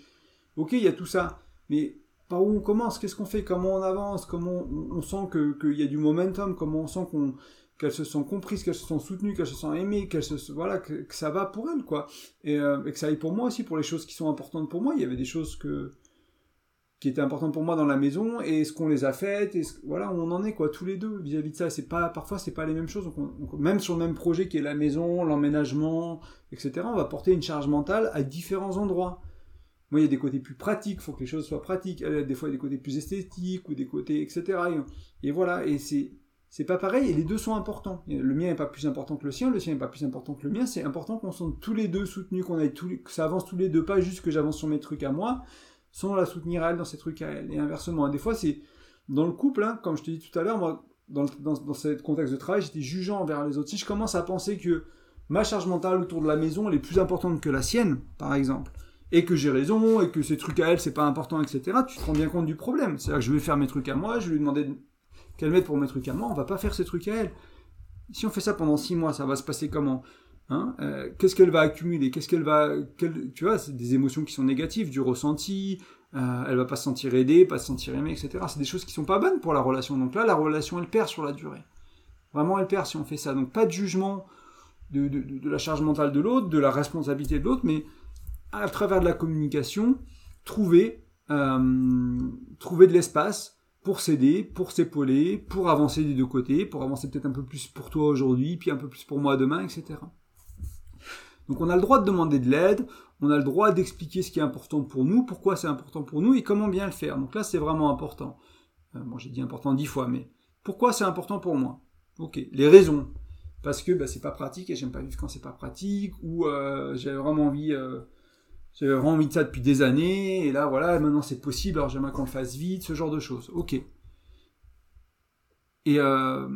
ok, il y a tout ça, mais par où on commence, qu'est-ce qu'on fait, comment on avance, comment on, sent qu'il y a du momentum, comment on sent qu'on qu'elles se sont comprises, qu'elles se sont soutenues, qu'elles se sont aimées, qu'elles se voilà que, ça va pour elles quoi, euh, et, que ça aille pour moi aussi pour les choses qui sont importantes pour moi. Il y avait des choses que qui étaient importantes pour moi dans la maison et ce qu'on les a faites et voilà on en est quoi tous les deux vis-à-vis de ça. C'est pas parfois c'est pas les mêmes choses. même sur le même projet qui est la maison, l'emménagement, etc. On va porter une charge mentale à différents endroits. Moi, il y a des côtés plus pratiques, il faut que les choses soient pratiques. Des fois, il y a des côtés plus esthétiques ou des côtés, etc. Et, voilà, et c'est c'est pas pareil et les deux sont importants. Le mien n'est pas plus important que le sien, le sien n'est pas plus important que le mien. C'est important qu'on soit tous les deux soutenus, qu'on tous que ça avance tous les deux, pas juste que j'avance sur mes trucs à moi, sans la soutenir à elle dans ses trucs à elle. Et inversement, des fois, c'est dans le couple, hein, comme je te dis tout à l'heure, moi, dans, dans, dans ce contexte de travail, j'étais jugeant envers les autres. Si je commence à penser que ma charge mentale autour de la maison, elle est plus importante que la sienne, par exemple, et que j'ai raison, et que ces trucs à elle, c'est pas important, etc., tu te rends bien compte du problème. C'est-à-dire que je vais faire mes trucs à moi, je vais lui demander qu'elle mette pour mes trucs à moi, on va pas faire ces trucs à elle. Si on fait ça pendant six mois, ça va se passer comment? Hein? Euh, Qu'est-ce qu'elle va accumuler? Qu'est-ce qu'elle va, tu vois, c'est des émotions qui sont négatives, du ressenti. Euh, elle va pas se sentir aidée, pas se sentir aimée, etc. C'est des choses qui sont pas bonnes pour la relation. Donc là, la relation, elle perd sur la durée. Vraiment, elle perd si on fait ça. Donc pas de jugement de, de, de la charge mentale de l'autre, de la responsabilité de l'autre, mais à travers de la communication, trouver, euh, trouver de l'espace pour s'aider, pour s'épauler, pour avancer des deux côtés, pour avancer peut-être un peu plus pour toi aujourd'hui, puis un peu plus pour moi demain, etc. Donc on a le droit de demander de l'aide, on a le droit d'expliquer ce qui est important pour nous, pourquoi c'est important pour nous et comment bien le faire. Donc là c'est vraiment important. Euh, bon j'ai dit important dix fois, mais pourquoi c'est important pour moi? Ok. Les raisons. Parce que bah, c'est pas pratique et j'aime pas vivre quand c'est pas pratique, ou euh, j'avais vraiment envie, euh, j'avais vraiment envie de ça depuis des années, et là voilà, maintenant c'est possible, alors j'aimerais qu'on le fasse vite, ce genre de choses. Ok. Et euh,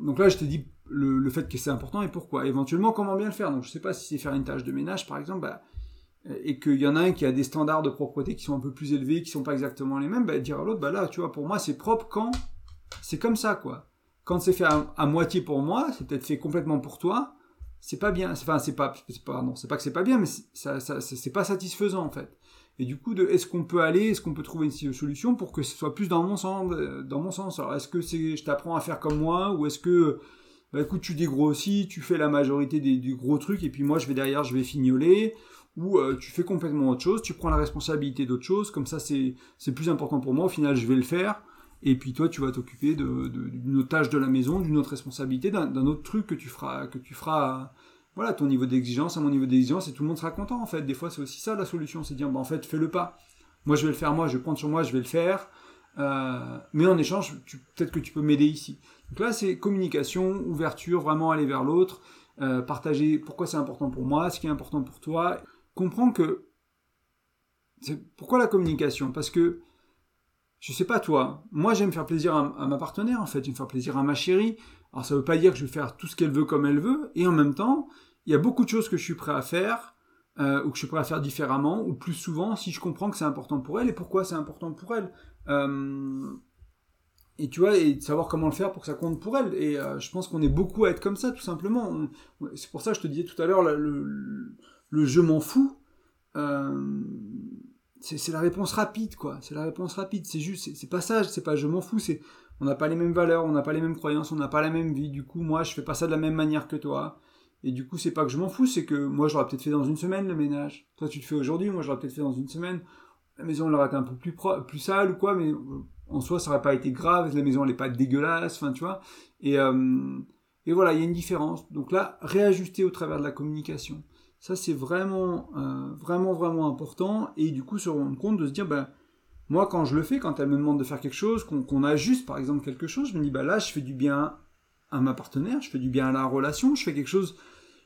donc là, je te dis le, le fait que c'est important et pourquoi. Éventuellement, comment bien le faire? Donc je sais pas si c'est faire une tâche de ménage par exemple, bah, et qu'il y en a un qui a des standards de propreté qui sont un peu plus élevés, qui sont pas exactement les mêmes, bah, dire à l'autre, bah là, tu vois, pour moi, c'est propre quand c'est comme ça, quoi. Quand c'est fait à, moitié pour moi, c'est peut-être fait complètement pour toi, c'est pas bien. Enfin, c'est pas, c'est pas, non, c'est pas que c'est pas bien, mais ça, ça c'est pas satisfaisant, en fait. Et du coup, est-ce qu'on peut aller, est-ce qu'on peut trouver une solution pour que ce soit plus dans mon sens, euh, dans mon sens? Alors, est-ce que c'est, je t'apprends à faire comme moi, ou est-ce que, bah, écoute, tu dégrossis, tu fais la majorité des, gros trucs, et puis moi, je vais derrière, je vais fignoler, ou euh, tu fais complètement autre chose, tu prends la responsabilité d'autre chose, comme ça c'est plus important pour moi, au final je vais le faire, et puis toi tu vas t'occuper d'une autre tâche de la maison, d'une autre responsabilité, d'un autre truc que tu feras, que tu feras voilà, ton niveau d'exigence, à mon niveau d'exigence, et tout le monde sera content en fait. Des fois c'est aussi ça la solution, c'est dire bah, en fait fais le pas. Moi je vais le faire moi, je vais prendre sur moi, je vais le faire. Euh, mais en échange, peut-être que tu peux m'aider ici. Donc là, c'est communication, ouverture, vraiment aller vers l'autre, euh, partager pourquoi c'est important pour moi, ce qui est important pour toi, comprends que pourquoi la communication? Parce que je sais pas toi, moi j'aime faire plaisir à, ma partenaire en fait, j'aime faire plaisir à ma chérie. Alors ça veut pas dire que je vais faire tout ce qu'elle veut comme elle veut, et en même temps, il y a beaucoup de choses que je suis prêt à faire euh, ou que je suis prêt à faire différemment ou plus souvent si je comprends que c'est important pour elle et pourquoi c'est important pour elle. Euh, et tu vois, et savoir comment le faire pour que ça compte pour elle. Et euh, je pense qu'on est beaucoup à être comme ça, tout simplement. C'est pour ça que je te disais tout à l'heure, le, le je m'en fous, euh, c'est la réponse rapide, quoi. C'est la réponse rapide. C'est juste, c'est pas ça, c'est pas je m'en fous, on n'a pas les mêmes valeurs, on n'a pas les mêmes croyances, on n'a pas la même vie. Du coup, moi, je fais pas ça de la même manière que toi. Et du coup, c'est pas que je m'en fous, c'est que moi, j'aurais peut-être fait dans une semaine le ménage. Toi, tu le fais aujourd'hui, moi, j'aurais peut-être fait dans une semaine. La maison, elle aurait été un peu plus, plus sale ou quoi, mais en soi, ça aurait pas été grave. La maison, elle est pas dégueulasse, enfin, tu vois. Et, euh, et voilà, il y a une différence. Donc là, réajuster au travers de la communication. Ça, c'est vraiment, euh, vraiment, vraiment important. Et du coup, se rendre compte de se dire, ben, moi, quand je le fais, quand elle me demande de faire quelque chose, qu'on ajuste par exemple quelque chose, je me dis, bah là, je fais du bien à ma partenaire, je fais du bien à la relation, je fais quelque chose.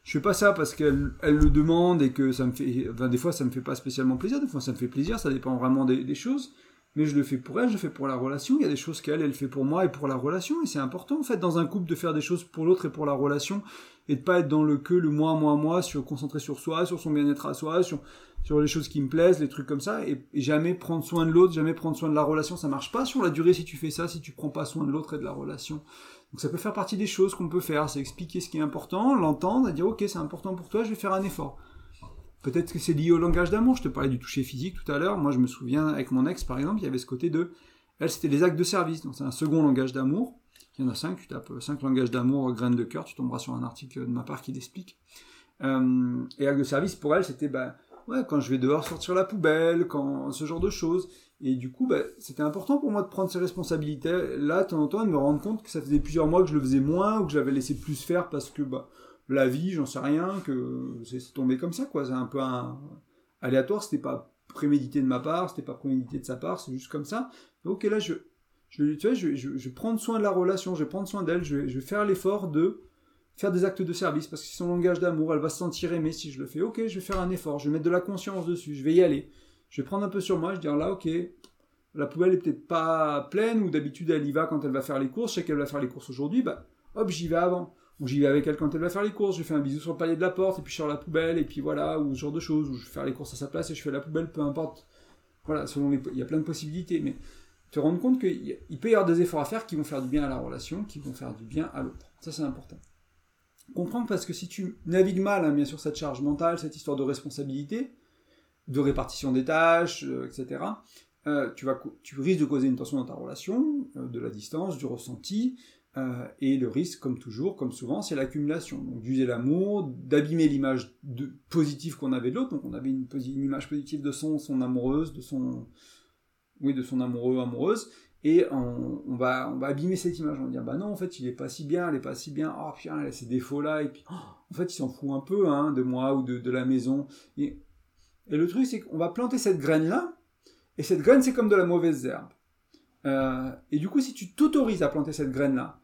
Je fais pas ça parce qu'elle elle le demande et que ça me fait. Enfin, des fois, ça me fait pas spécialement plaisir, des fois, ça me fait plaisir, ça dépend vraiment des choses mais je le fais pour elle, je le fais pour la relation. Il y a des choses qu'elle, elle fait pour moi et pour la relation, et c'est important en fait dans un couple de faire des choses pour l'autre et pour la relation, et de pas être dans le que, le moi, moi, moi, sur concentrer sur soi, sur son bien-être à soi, sur sur les choses qui me plaisent, les trucs comme ça, et, jamais prendre soin de l'autre, jamais prendre soin de la relation, ça marche pas sur la durée si tu fais ça, si tu prends pas soin de l'autre et de la relation. Donc ça peut faire partie des choses qu'on peut faire, c'est expliquer ce qui est important, l'entendre, et dire ok c'est important pour toi, je vais faire un effort. Peut-être que c'est lié au langage d'amour. Je te parlais du toucher physique tout à l'heure. Moi, je me souviens, avec mon ex, par exemple, il y avait ce côté de. Elle, c'était les actes de service. Donc, c'est un second langage d'amour. Il y en a cinq. Tu tapes cinq langages d'amour, graines de cœur. Tu tomberas sur un article de ma part qui l'explique. Euh, et actes de service, pour elle, c'était, bah, ouais, quand je vais dehors sortir la poubelle, quand, ce genre de choses. Et du coup, bah, c'était important pour moi de prendre ces responsabilités. Là, de temps en temps, de me rendre compte que ça faisait plusieurs mois que je le faisais moins ou que j'avais laissé plus faire parce que, bah, la vie, j'en sais rien, que c'est tombé comme ça, quoi. C'est un peu aléatoire, c'était pas prémédité de ma part, c'était pas prémédité de sa part, c'est juste comme ça. Ok, là, je, je, tu vois, je, je, vais prendre soin de la relation, je vais prendre soin d'elle, je vais, je vais faire l'effort de faire des actes de service, parce que c'est son langage d'amour, elle va se sentir aimée si je le fais. Ok, je vais faire un effort, je vais mettre de la conscience dessus, je vais y aller. Je vais prendre un peu sur moi, je vais dire là, ok, la poubelle est peut-être pas pleine, ou d'habitude elle y va quand elle va faire les courses, je sais qu'elle va faire les courses aujourd'hui, bah hop, j'y vais avant ou j'y vais avec elle quand elle va faire les courses, je fais un bisou sur le palier de la porte, et puis je sors la poubelle, et puis voilà, ou ce genre de choses, ou je vais faire les courses à sa place et je fais la poubelle, peu importe. Voilà, selon les... il y a plein de possibilités, mais te rendre compte qu'il peut y avoir des efforts à faire qui vont faire du bien à la relation, qui vont faire du bien à l'autre. Ça, c'est important. Comprends parce que si tu navigues mal, hein, bien sûr, cette charge mentale, cette histoire de responsabilité, de répartition des tâches, euh, etc., euh, tu, vas, tu risques de causer une tension dans ta relation, euh, de la distance, du ressenti, euh, et le risque, comme toujours, comme souvent, c'est l'accumulation. Donc d'user l'amour, d'abîmer l'image positive qu'on avait de l'autre. Donc on avait une, image positive de son, son amoureuse, de son, oui, de son amoureux, amoureuse. Et on, va, on va abîmer cette image. On va dire, bah non, en fait, il est pas si bien, elle est pas si bien. Oh putain, elle a ces défauts-là. Et puis, oh, en fait, il s'en fout un peu hein, de moi ou de, la maison. Et, et le truc, c'est qu'on va planter cette graine-là. Et cette graine, c'est comme de la mauvaise herbe. Euh, et du coup, si tu t'autorises à planter cette graine-là,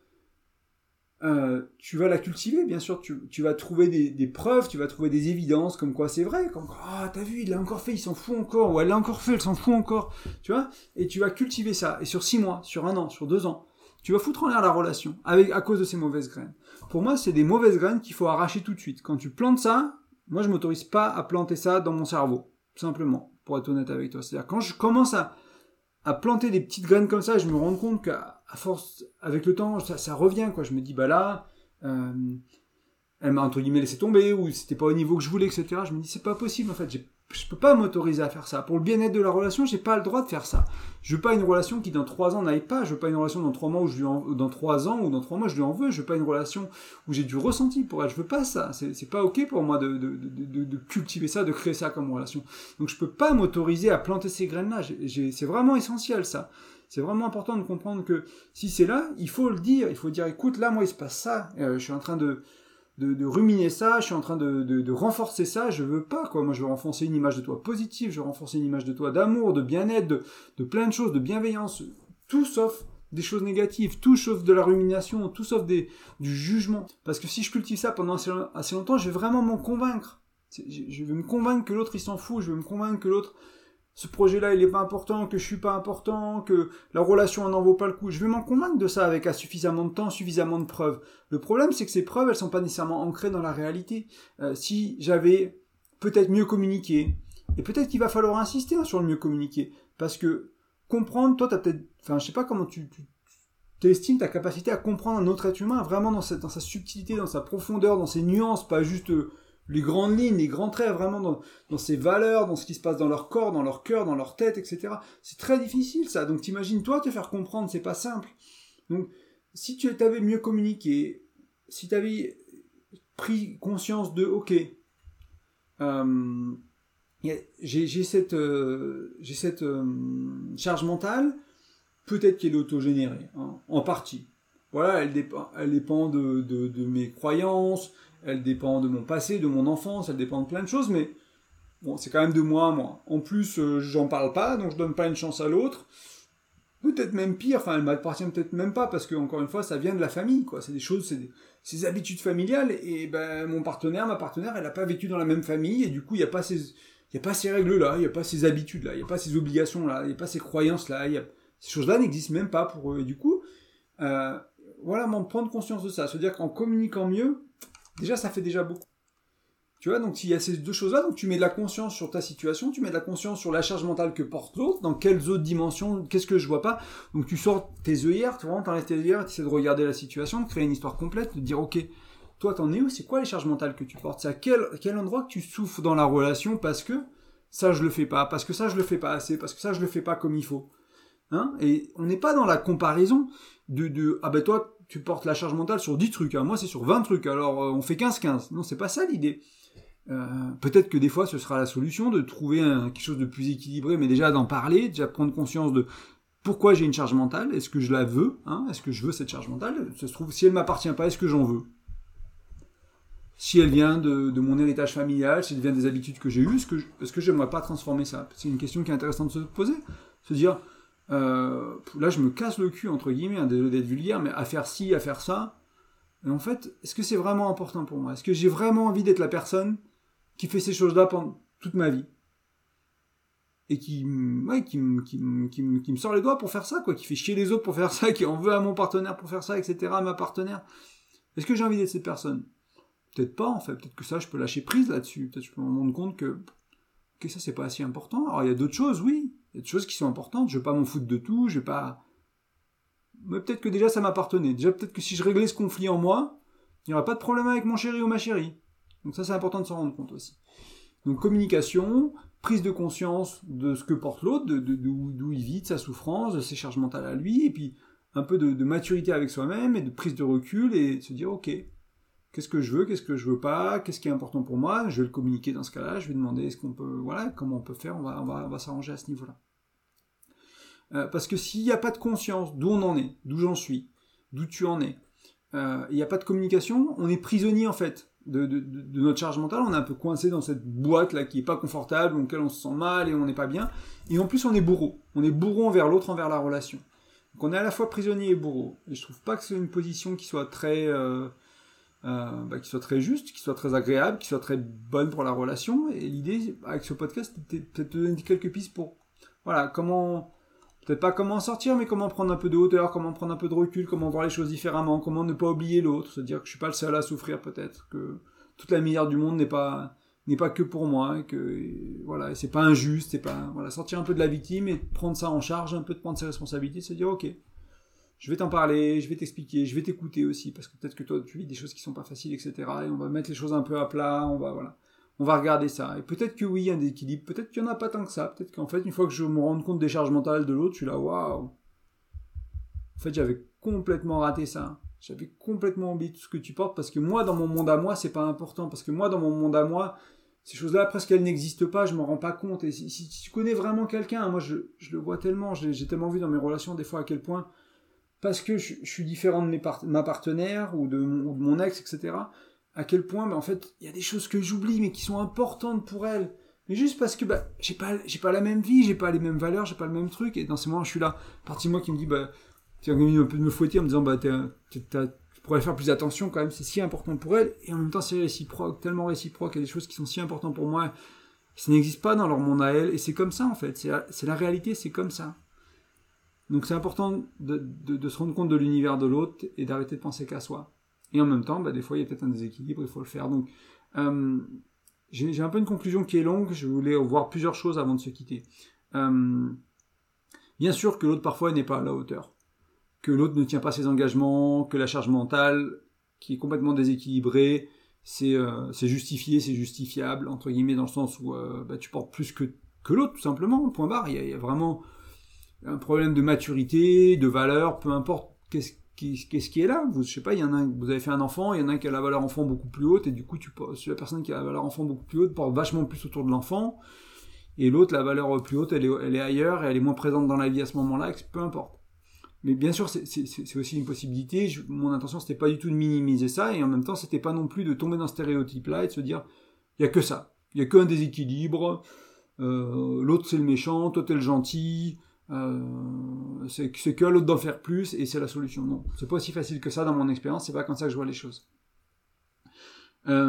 euh, tu vas la cultiver, bien sûr, tu, vas trouver des, preuves, tu vas trouver des évidences comme quoi c'est vrai, comme ah t'as vu, il l'a encore fait, il s'en fout encore, ou elle l'a encore fait, elle s'en fout encore, tu vois, et tu vas cultiver ça, et sur six mois, sur un an, sur deux ans, tu vas foutre en l'air la relation, avec, à cause de ces mauvaises graines. Pour moi, c'est des mauvaises graines qu'il faut arracher tout de suite. Quand tu plantes ça, moi je m'autorise pas à planter ça dans mon cerveau, simplement, pour être honnête avec toi. C'est-à-dire quand je commence à, à planter des petites graines comme ça, je me rends compte qu'à force, avec le temps, ça, revient, quoi. Je me dis, bah là, euh, elle m'a entre guillemets laissé tomber, ou c'était pas au niveau que je voulais, etc. Je me dis, c'est pas possible, en fait. Je peux pas m'autoriser à faire ça. Pour le bien-être de la relation, j'ai pas le droit de faire ça. Je veux pas une relation qui dans trois ans n'aille pas. Je veux pas une relation dans trois mois où je lui en, dans trois ans ou dans trois mois je lui en veux. Je veux pas une relation où j'ai du ressenti pour elle. Je veux pas ça. C'est pas ok pour moi de, de, de, cultiver ça, de créer ça comme relation. Donc je peux pas m'autoriser à planter ces graines-là. C'est vraiment essentiel ça. C'est vraiment important de comprendre que si c'est là, il faut le dire. Il faut dire, écoute, là, moi, il se passe ça. Euh, je suis en train de, de, ruminer ça, je suis en train de, renforcer ça, je veux pas, quoi. Moi, je veux renforcer une image de toi positive, je veux renforcer une image de toi d'amour, de bien-être, de, de plein de choses, de bienveillance. Tout sauf des choses négatives, tout sauf de la rumination, tout sauf des, du jugement. Parce que si je cultive ça pendant assez, assez longtemps, je vais vraiment m'en convaincre. Je vais me convaincre que l'autre, il s'en fout, je vais me convaincre que l'autre, ce projet-là, il est pas important, que je suis pas important, que la relation n'en vaut pas le coup. Je vais m'en convaincre de ça avec suffisamment de temps, suffisamment de preuves. Le problème, c'est que ces preuves, elles sont pas nécessairement ancrées dans la réalité. Euh, si j'avais peut-être mieux communiqué, et peut-être qu'il va falloir insister sur le mieux communiquer, parce que comprendre, toi, t'as peut-être, enfin, je sais pas comment tu, tu estimes ta capacité à comprendre un autre être humain vraiment dans sa subtilité, dans sa profondeur, dans ses nuances, pas juste euh, les grandes lignes, les grands traits, vraiment dans, ces valeurs, dans ce qui se passe dans leur corps, dans leur cœur, dans leur tête, etc. C'est très difficile ça. Donc t'imagines toi te faire comprendre, c'est pas simple. Donc si tu avais mieux communiqué, si tu avais pris conscience de, ok, euh, j'ai cette, euh, cette euh, charge mentale, peut-être qu'elle est autogénérée, hein, en partie. Voilà, elle dépend, elle dépend de, de mes croyances, elle dépend de mon passé, de mon enfance, elle dépend de plein de choses, mais bon, c'est quand même de moi à moi. En plus, euh, j'en parle pas, donc je donne pas une chance à l'autre. Peut-être même pire, enfin, elle m'appartient peut-être même pas, parce que, encore une fois, ça vient de la famille, quoi. C'est des choses, c'est des, habitudes familiales, et ben, mon partenaire, ma partenaire, elle a pas vécu dans la même famille, et du coup, il n'y a pas ces, il y a pas ces règles-là, il n'y a pas ces habitudes-là, il n'y a pas ces obligations-là, il n'y a pas ces croyances-là, ces choses-là n'existent même pas pour eux. Et du coup, euh, voilà, prendre conscience de ça, se dire qu'en communiquant mieux, déjà ça fait déjà beaucoup. Tu vois, donc s'il y a ces deux choses-là, donc tu mets de la conscience sur ta situation, tu mets de la conscience sur la charge mentale que porte l'autre, dans quelles autres dimensions, qu'est-ce que je vois pas. Donc tu sors tes œillères, tu vois, t'enlèves tes œillères, tu essaies de regarder la situation, de créer une histoire complète, de dire ok, toi t'en es où, c'est quoi les charges mentales que tu portes, c'est à quel, quel endroit que tu souffres dans la relation parce que ça je le fais pas, parce que ça je le fais pas assez, parce que ça je le fais pas comme il faut. Hein? Et on n'est pas dans la comparaison de, de ah ben toi tu portes la charge mentale sur 10 trucs, hein. moi c'est sur 20 trucs, alors euh, on fait 15-15. Non, c'est pas ça l'idée. Euh, peut-être que des fois ce sera la solution de trouver quelque chose de plus équilibré, mais déjà d'en parler, déjà prendre conscience de pourquoi j'ai une charge mentale, est-ce que je la veux, hein, est-ce que je veux cette charge mentale, se trouve, si elle m'appartient pas, est-ce que j'en veux? Si elle vient de, mon héritage familial, si elle vient des habitudes que j'ai eues, est-ce que, est-ce que j'aimerais pas transformer ça? C'est une question qui est intéressante de se poser, se dire, euh, là, je me casse le cul, entre guillemets, hein, désolé d'être vulgaire, mais à faire ci, à faire ça. Et en fait, est-ce que c'est vraiment important pour moi? Est-ce que j'ai vraiment envie d'être la personne qui fait ces choses-là pendant toute ma vie? Et qui, ouais, qui, qui, qui, qui, me sort les doigts pour faire ça, quoi, qui fait chier les autres pour faire ça, qui en veut à mon partenaire pour faire ça, etc., à ma partenaire. Est-ce que j'ai envie d'être cette personne? Peut-être pas, en fait. Peut-être que ça, je peux lâcher prise là-dessus. Peut-être que je peux me rendre compte que, que ça, c'est pas si important. Alors, il y a d'autres choses, oui. Il y a des choses qui sont importantes, je vais pas m'en foutre de tout, je vais pas... Mais peut-être que déjà ça m'appartenait. Déjà peut-être que si je réglais ce conflit en moi, il n'y aurait pas de problème avec mon chéri ou ma chérie. Donc ça c'est important de s'en rendre compte aussi. Donc communication, prise de conscience de ce que porte l'autre, d'où il vit, de sa souffrance, de ses charges mentales à lui, et puis un peu de maturité avec soi-même et de prise de recul et se dire ok, qu'est-ce que je veux, qu'est-ce que je veux pas, qu'est-ce qui est important pour moi, je vais le communiquer dans ce cas-là, je vais demander est-ce qu'on peut, voilà, comment on peut faire, on va, on va, on va s'arranger à ce niveau-là. Euh, parce que s'il n'y a pas de conscience d'où on en est, d'où j'en suis, d'où tu en es, euh, il n'y a pas de communication, on est prisonnier en fait de, notre charge mentale, on est un peu coincé dans cette boîte là qui est pas confortable, dans laquelle on se sent mal et on n'est pas bien, et en plus on est bourreau, on est bourreau envers l'autre, envers la relation. Donc on est à la fois prisonnier et bourreau. Et je trouve pas que c'est une position qui soit très, euh, euh, bah, qui soit très juste, qui soit très agréable, qui soit très bonne pour la relation. Et l'idée avec ce podcast, c'était peut-être donner quelques pistes pour, voilà, comment, peut-être pas comment sortir, mais comment prendre un peu de hauteur, comment prendre un peu de recul, comment voir les choses différemment, comment ne pas oublier l'autre, se dire que je suis pas le seul à souffrir peut-être, que toute la misère du monde n'est pas n'est pas que pour moi, que voilà, c'est pas injuste, c'est pas voilà, sortir un peu de la victime et prendre ça en charge, un peu de prendre ses responsabilités, se dire ok, je vais t'en parler, je vais t'expliquer, je vais t'écouter aussi parce que peut-être que toi tu vis des choses qui sont pas faciles, etc. Et on va mettre les choses un peu à plat, on va voilà, on va regarder ça. Et peut-être que oui, il y a un déséquilibre, peut-être qu'il y en a pas tant que ça, peut-être qu'en fait une fois que je me rends compte des charges mentales de l'autre, je suis là waouh, en fait j'avais complètement raté ça. J'avais complètement oublié tout ce que tu portes parce que moi, dans mon monde à moi, c'est pas important. Parce que moi, dans mon monde à moi, ces choses-là, presque elles n'existent pas, je m'en rends pas compte. Et si, tu connais vraiment quelqu'un, moi, je, le vois tellement, j'ai tellement vu dans mes relations des fois à quel point, parce que je, suis différent de ma partenaire ou de, mon ex, etc., à quel point, bah, en fait, il y a des choses que j'oublie, mais qui sont importantes pour elle. Mais juste parce que bah, j'ai pas, j'ai pas la même vie, j'ai pas les mêmes valeurs, j'ai pas le même truc. Et dans ces moments, je suis là, partie de moi qui me dit, bah, tu as un peu de me fouetter en me disant bah tu pourrais faire plus attention quand même c'est si important pour elle et en même temps c'est réciproque tellement réciproque il y a des choses qui sont si importantes pour moi ça n'existe pas dans leur monde à elle et c'est comme ça en fait c'est la, réalité c'est comme ça donc c'est important de, se rendre compte de l'univers de l'autre et d'arrêter de penser qu'à soi. Et en même temps bah, des fois il y a peut-être un déséquilibre il faut le faire. Donc euh, j'ai un peu une conclusion qui est longue. Je voulais voir plusieurs choses avant de se quitter. Euh, bien sûr que l'autre parfois n'est pas à la hauteur. Que l'autre ne tient pas ses engagements, que la charge mentale, qui est complètement déséquilibrée, c'est euh, justifié, c'est justifiable, entre guillemets, dans le sens où bah, tu portes plus que l'autre, tout simplement, point barre. Il y, a, vraiment un problème de maturité, de valeur, peu importe qu'est-ce qui, est là. Vous, je sais pas, il y en a vous avez fait un enfant, il y en a un qui a la valeur enfant beaucoup plus haute, et du coup, tu, la personne qui a la valeur enfant beaucoup plus haute porte vachement plus autour de l'enfant, et l'autre, la valeur plus haute, elle est, elle est ailleurs, et elle est moins présente dans la vie à ce moment-là, peu importe. Mais bien sûr, c'est aussi une possibilité. mon intention, c'était pas du tout de minimiser ça, et en même temps, c'était pas non plus de tomber dans ce stéréotype-là et de se dire, il y a que ça. Il y a qu'un déséquilibre. Euh, l'autre, c'est le méchant, toi, t'es le gentil. Euh, c'est que l'autre d'en faire plus, et c'est la solution. Non, c'est pas aussi facile que ça dans mon expérience. C'est pas comme ça que je vois les choses. Euh,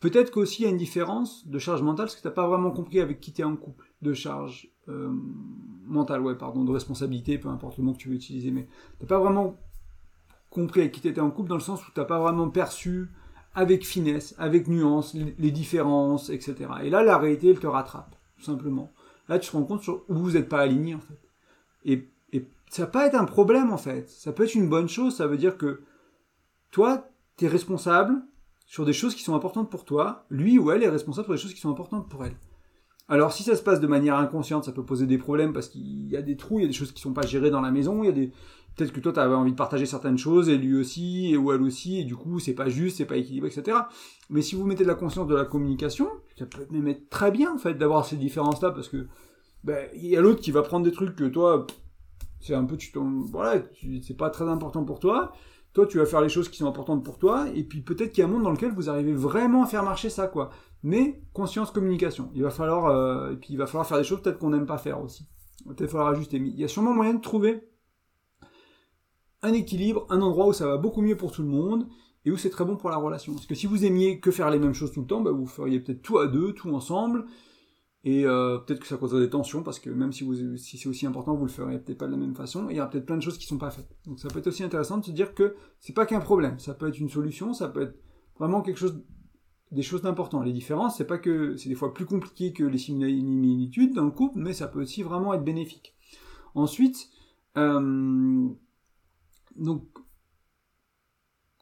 peut-être qu'aussi il y a une différence de charge mentale, parce que t'as pas vraiment compris avec qui t'es en couple de charge euh, mentale, ouais, pardon, de responsabilité, peu importe le mot que tu veux utiliser, mais t'as pas vraiment compris avec qui t'étais en couple dans le sens où t'as pas vraiment perçu avec finesse, avec nuance, les, différences, etc. Et là, la réalité, elle te rattrape, tout simplement. Là, tu te rends compte où vous n'êtes pas aligné, en fait. Et, et ça pas être un problème, en fait. Ça peut être une bonne chose. Ça veut dire que toi, tu es responsable sur des choses qui sont importantes pour toi. Lui ou elle est responsable pour des choses qui sont importantes pour elle. Alors si ça se passe de manière inconsciente, ça peut poser des problèmes parce qu'il y a des trous, il y a des choses qui sont pas gérées dans la maison, il y a des peut-être que toi tu avais envie de partager certaines choses et lui aussi et ou elle aussi et du coup c'est pas juste, c'est pas équilibré, etc. Mais si vous mettez de la conscience de la communication, ça peut même être très bien en fait d'avoir ces différences là parce que ben, il y a l'autre qui va prendre des trucs que toi c'est un peu tu voilà c'est pas très important pour toi toi tu vas faire les choses qui sont importantes pour toi et puis peut-être qu'il y a un monde dans lequel vous arrivez vraiment à faire marcher ça quoi mais conscience communication. Il va falloir, euh, et puis il va falloir faire des choses peut-être qu'on n'aime pas faire aussi. Peut-être falloir ajuster. Mais il y a sûrement moyen de trouver un équilibre, un endroit où ça va beaucoup mieux pour tout le monde et où c'est très bon pour la relation. Parce que si vous aimiez que faire les mêmes choses tout le temps, bah, vous feriez peut-être tout à deux, tout ensemble, et euh, peut-être que ça causerait des tensions, parce que même si, vous, si c'est aussi important, vous le ferez peut-être pas de la même façon, et il y a peut-être plein de choses qui sont pas faites. Donc ça peut être aussi intéressant de se dire que c'est pas qu'un problème, ça peut être une solution, ça peut être vraiment quelque chose des choses d'important. Les différences, c'est pas que c'est des fois plus compliqué que les similitudes dans le couple, mais ça peut aussi vraiment être bénéfique. Ensuite, euh, donc,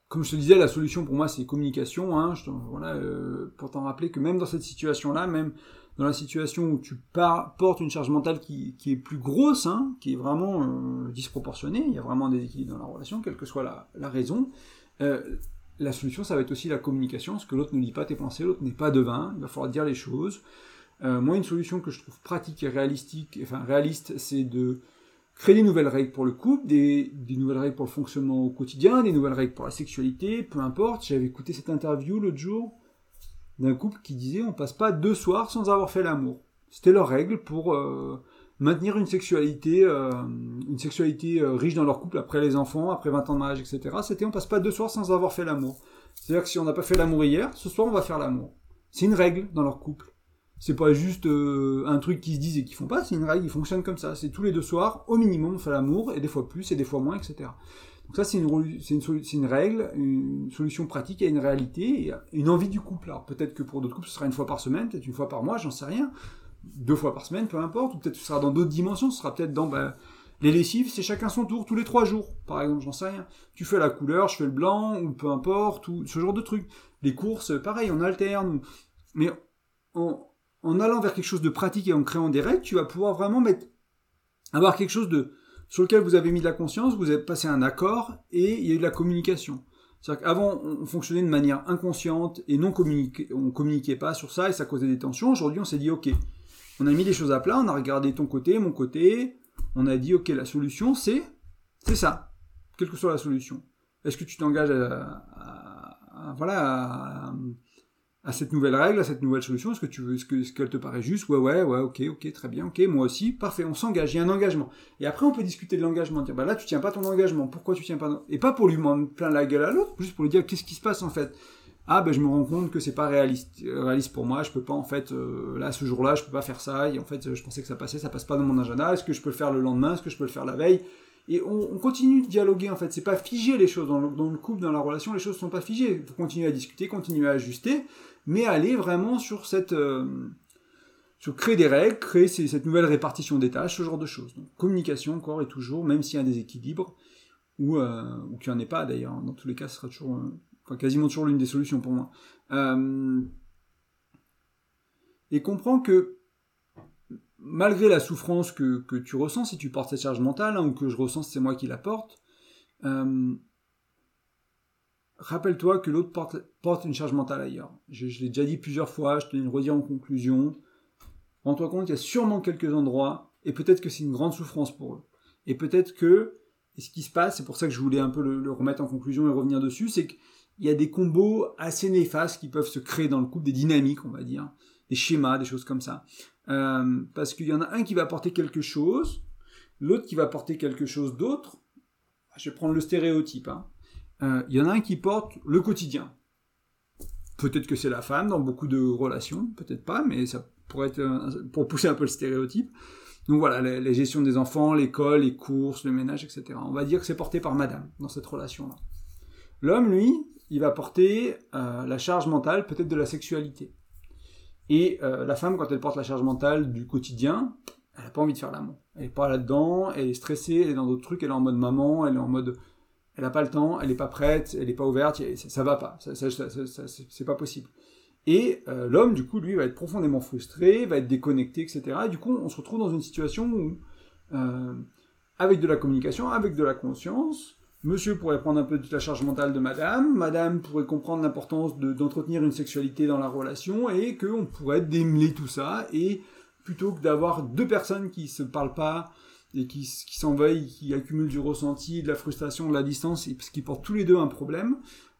comme je te disais, la solution pour moi c'est communication. Hein, voilà, euh, pour t'en rappeler que même dans cette situation-là, même dans la situation où tu portes une charge mentale qui, est plus grosse, hein, qui est vraiment euh, disproportionnée, il y a vraiment des équilibres dans la relation, quelle que soit la, raison la solution, ça va être aussi la communication, parce que l'autre ne lit pas tes pensées, l'autre n'est pas devin, il va falloir dire les choses. Euh, moi, une solution que je trouve pratique et réalistique, enfin réaliste, c'est de créer des nouvelles règles pour le couple, des, nouvelles règles pour le fonctionnement au quotidien, des nouvelles règles pour la sexualité, peu importe. J'avais écouté cette interview l'autre jour d'un couple qui disait on passe pas deux soirs sans avoir fait l'amour. C'était leur règle pour euh, maintenir une sexualité, euh, une sexualité euh, riche dans leur couple après les enfants, après 20 ans de mariage, etc. C'était on passe pas deux soirs sans avoir fait l'amour. C'est-à-dire que si on n'a pas fait l'amour hier, ce soir on va faire l'amour. C'est une règle dans leur couple. C'est pas juste euh, un truc qu'ils se disent et qu'ils font pas, c'est une règle, ils fonctionnent comme ça. C'est tous les deux soirs, au minimum, on fait l'amour, et des fois plus, et des fois moins, etc. Donc ça, c'est une, c'est une, une, règle, une solution pratique à une réalité, et une envie du couple. Alors peut-être que pour d'autres couples, ce sera une fois par semaine, peut-être une fois par mois, j'en sais rien. Deux fois par semaine, peu importe, ou peut-être ce sera dans d'autres dimensions, ce sera peut-être dans... Bah, les lessives, c'est chacun son tour, tous les trois jours, par exemple, j'en sais rien. Tu fais la couleur, je fais le blanc, ou peu importe, ou ce genre de truc. Les courses, pareil, on alterne. Mais en, en allant vers quelque chose de pratique et en créant des règles, tu vas pouvoir vraiment mettre, avoir quelque chose de, sur lequel vous avez mis de la conscience, vous avez passé un accord et il y a eu de la communication. C'est-à-dire on fonctionnait de manière inconsciente et non communiqué, on communiquait pas sur ça et ça causait des tensions. Aujourd'hui, on s'est dit, ok, on a mis les choses à plat, on a regardé ton côté, mon côté, on a dit, ok, la solution, c'est, c'est ça, quelle que soit la solution. Est-ce que tu t'engages à, voilà, à, à cette nouvelle règle, à cette nouvelle solution Est-ce que tu veux, ce que, ce qu'elle te paraît juste? Ouais, ouais, ouais, ok, ok, très bien, ok, moi aussi, parfait, on s'engage, il y a un engagement. Et après, on peut discuter de l'engagement, dire, bah là, tu tiens pas ton engagement, pourquoi tu tiens pas Et pas pour lui prendre plein la gueule à l'autre, juste pour lui dire, qu'est-ce qui se passe en fait? Ah ben je me rends compte que c'est pas réaliste réaliste pour moi je peux pas en fait euh, là ce jour-là je peux pas faire ça et en fait je pensais que ça passait ça passe pas dans mon agenda est-ce que je peux le faire le lendemain est-ce que je peux le faire la veille? Et on, continue de dialoguer en fait c'est pas figé les choses dans le, couple dans la relation les choses sont pas figées. Il faut continuer à discuter continuer à ajuster mais aller vraiment sur cette euh, sur créer des règles, créer cette nouvelle répartition des tâches, ce genre de choses. Donc, communication encore et toujours, même s'il y a un déséquilibre, ou, euh, ou qu'il n'y en ait pas d'ailleurs, dans tous les cas, ce sera toujours, euh, enfin, quasiment toujours l'une des solutions pour moi. Et comprends que malgré la souffrance que, tu ressens si tu portes cette charge mentale, hein, ou que je ressens c'est moi qui la porte, rappelle-toi que l'autre porte, une charge mentale ailleurs. Je, l'ai déjà dit plusieurs fois, je te le redire en conclusion. Rends-toi compte qu'il y a sûrement quelques endroits, et peut-être que c'est une grande souffrance pour eux. Et peut-être que, et ce qui se passe, c'est pour ça que je voulais un peu le, remettre en conclusion et revenir dessus, c'est qu'il y a des combos assez néfastes qui peuvent se créer dans le couple, des dynamiques, on va dire, des schémas, des choses comme ça. Euh, parce qu'il y en a un qui va apporter quelque chose, l'autre qui va apporter quelque chose d'autre. Je vais prendre le stéréotype. Hein il euh, y en a un qui porte le quotidien. Peut-être que c'est la femme dans beaucoup de relations, peut-être pas, mais ça pourrait être pour pousser un peu le stéréotype. Donc voilà, la, gestion des enfants, l'école, les courses, le ménage, etc. On va dire que c'est porté par madame dans cette relation-là. L'homme, lui, il va porter euh, la charge mentale peut-être de la sexualité. Et euh, la femme, quand elle porte la charge mentale du quotidien, elle n'a pas envie de faire l'amour. Elle n'est pas là-dedans, elle est stressée, elle est dans d'autres trucs, elle est en mode maman, elle est en mode elle n'a pas le temps, elle n'est pas prête, elle n'est pas ouverte, ça, va pas, ça, ça, c'est pas possible. Et euh, l'homme, du coup, lui, va être profondément frustré, va être déconnecté, etc. Et du coup, on se retrouve dans une situation où, euh, avec de la communication, avec de la conscience, monsieur pourrait prendre un peu de la charge mentale de madame, madame pourrait comprendre l'importance d'entretenir une sexualité dans la relation, et qu'on pourrait démêler tout ça, et plutôt que d'avoir deux personnes qui se parlent pas, et qui, qui s'en veuillent, qui accumulent du ressenti, de la frustration, de la distance, parce qu'ils portent tous les deux un problème,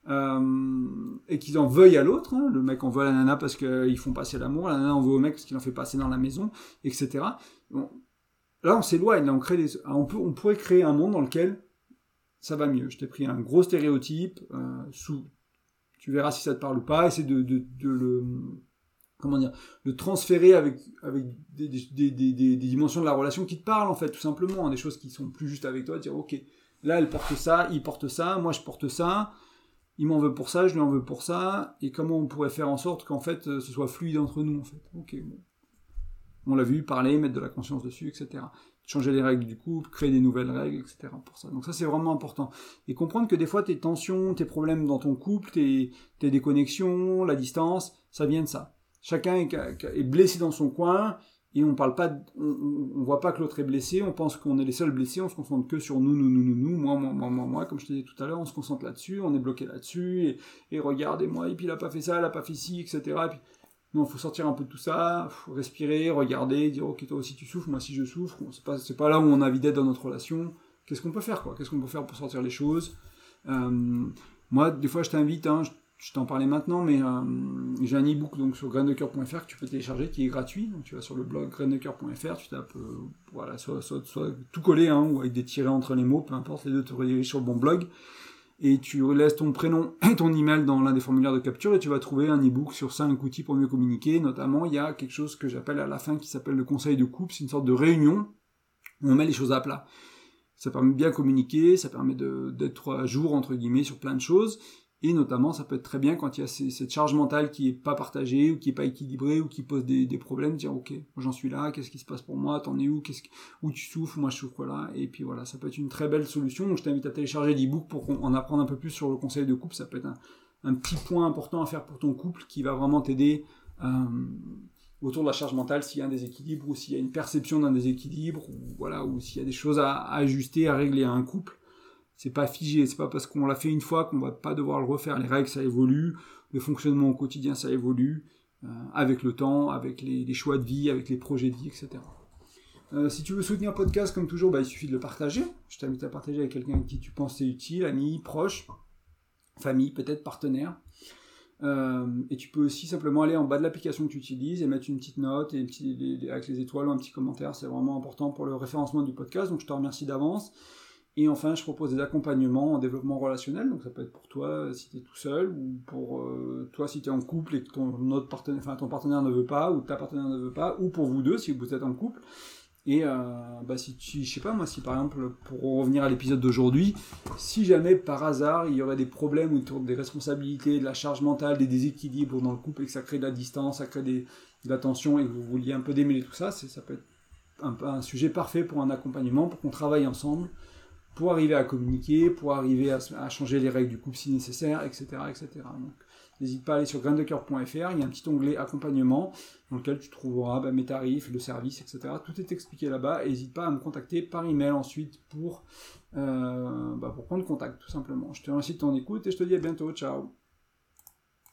euh, et qu'ils en veuillent à l'autre. Hein. Le mec en veut à la nana parce qu'ils font passer l'amour, la nana en veut au mec parce qu'il en fait passer dans la maison, etc. Là, on s'éloigne, là, on crée des, on, peut, on pourrait créer un monde dans lequel ça va mieux. Je t'ai pris un gros stéréotype, euh, sous, tu verras si ça te parle ou pas, essaie de le comment dire, le transférer avec, avec des, des, des, des, dimensions de la relation qui te parlent, en fait, tout simplement, hein, des choses qui sont plus justes avec toi, dire, ok, là, elle porte ça, il porte ça, moi, je porte ça, il m'en veut pour ça, je lui en veux pour ça, et comment on pourrait faire en sorte qu'en fait, ce soit fluide entre nous, en fait. Ok, bon. On l'a vu, parler, mettre de la conscience dessus, etc. Changer les règles du couple, créer des nouvelles règles, etc. pour ça. Donc ça, c'est vraiment important. Et comprendre que des fois, tes tensions, tes problèmes dans ton couple, tes, tes déconnexions, la distance, ça vient de ça chacun est, blessé dans son coin et on parle pas, on, voit pas que l'autre est blessé, on pense qu'on est les seuls blessés, on se concentre que sur nous, nous, nous, nous, nous, moi, moi, moi, moi, moi, comme je te disais tout à l'heure, on se concentre là-dessus, on est bloqué là-dessus, et, regardez-moi, et puis il a pas fait ça, il a pas fait ci, etc. Et puis, non, faut sortir un peu de tout ça, respirer, regarder, dire, ok, toi aussi tu souffres, moi aussi je souffre, c'est pas, pas là où on a envie d'être dans notre relation, qu'est-ce qu'on peut faire, quoi, qu'est-ce qu'on peut faire pour sortir les choses, euh, moi, des fois, je t'invite, hein, je t'en parlais maintenant, mais euh, j'ai un e-book donc sur graindecoeur.fr que tu peux télécharger qui est gratuit. Donc tu vas sur le blog graindecoeur.fr, tu tapes euh, voilà, soit, tout collé hein, ou avec des tirets entre les mots, peu importe, les deux te redirigent sur le bon blog. Et tu laisses ton prénom et ton email dans l'un des formulaires de capture et tu vas trouver un e-book sur 5 outils pour mieux communiquer. Notamment, il y a quelque chose que j'appelle à la fin qui s'appelle le conseil de couple. C'est une sorte de réunion où on met les choses à plat. Ça permet de bien communiquer, ça permet d'être à jour, entre guillemets, sur plein de choses. Et notamment, ça peut être très bien quand il y a cette charge mentale qui est pas partagée, ou qui est pas équilibrée, ou qui pose des, problèmes, dire ok, j'en suis là, qu'est-ce qui se passe pour moi, t'en es où, où tu souffres, moi je souffre là, et puis voilà, ça peut être une très belle solution. Donc je t'invite à télécharger l'e-book pour en apprendre un peu plus sur le conseil de couple. Ça peut être un, un petit point important à faire pour ton couple qui va vraiment t'aider euh, autour de la charge mentale s'il y a un déséquilibre ou s'il y a une perception d'un déséquilibre ou voilà ou s'il y a des choses à, à ajuster, à régler à un couple c'est pas figé, c'est pas parce qu'on l'a fait une fois qu'on va pas devoir le refaire. Les règles, ça évolue, le fonctionnement au quotidien, ça évolue, euh, avec le temps, avec les, choix de vie, avec les projets de vie, etc. Euh, si tu veux soutenir un podcast, comme toujours, bah, il suffit de le partager. Je t'invite à partager avec quelqu'un qui tu penses c'est utile, ami, proche, famille, peut-être partenaire. Euh, et tu peux aussi simplement aller en bas de l'application que tu utilises et mettre une petite note avec les étoiles ou un petit commentaire. C'est vraiment important pour le référencement du podcast. Donc je te remercie d'avance. Et enfin, je propose des accompagnements en développement relationnel, donc ça peut être pour toi si tu es tout seul, ou pour euh, toi si tu es en couple et que ton, autre partenaire, enfin, ton partenaire ne veut pas, ou ta partenaire ne veut pas, ou pour vous deux si vous êtes en couple. Et euh, bah, si tu, je sais pas moi, si par exemple, pour revenir à l'épisode d'aujourd'hui, si jamais par hasard il y aurait des problèmes autour des responsabilités, de la charge mentale, des déséquilibres dans le couple et que ça crée de la distance, ça crée de la tension et que vous vouliez un peu démêler tout ça, ça peut être un sujet parfait pour un accompagnement, pour qu'on travaille ensemble pour arriver à communiquer, pour arriver à, changer les règles du couple si nécessaire, etc. etc. Donc, n'hésite pas à aller sur graindecoeur.fr, il y a un petit onglet accompagnement dans lequel tu trouveras bah, mes tarifs, le service, etc. Tout est expliqué là-bas. N'hésite pas à me contacter par email ensuite pour, euh, bah, pour prendre contact, tout simplement. Je te remercie de ton écoute et je te dis à bientôt. Ciao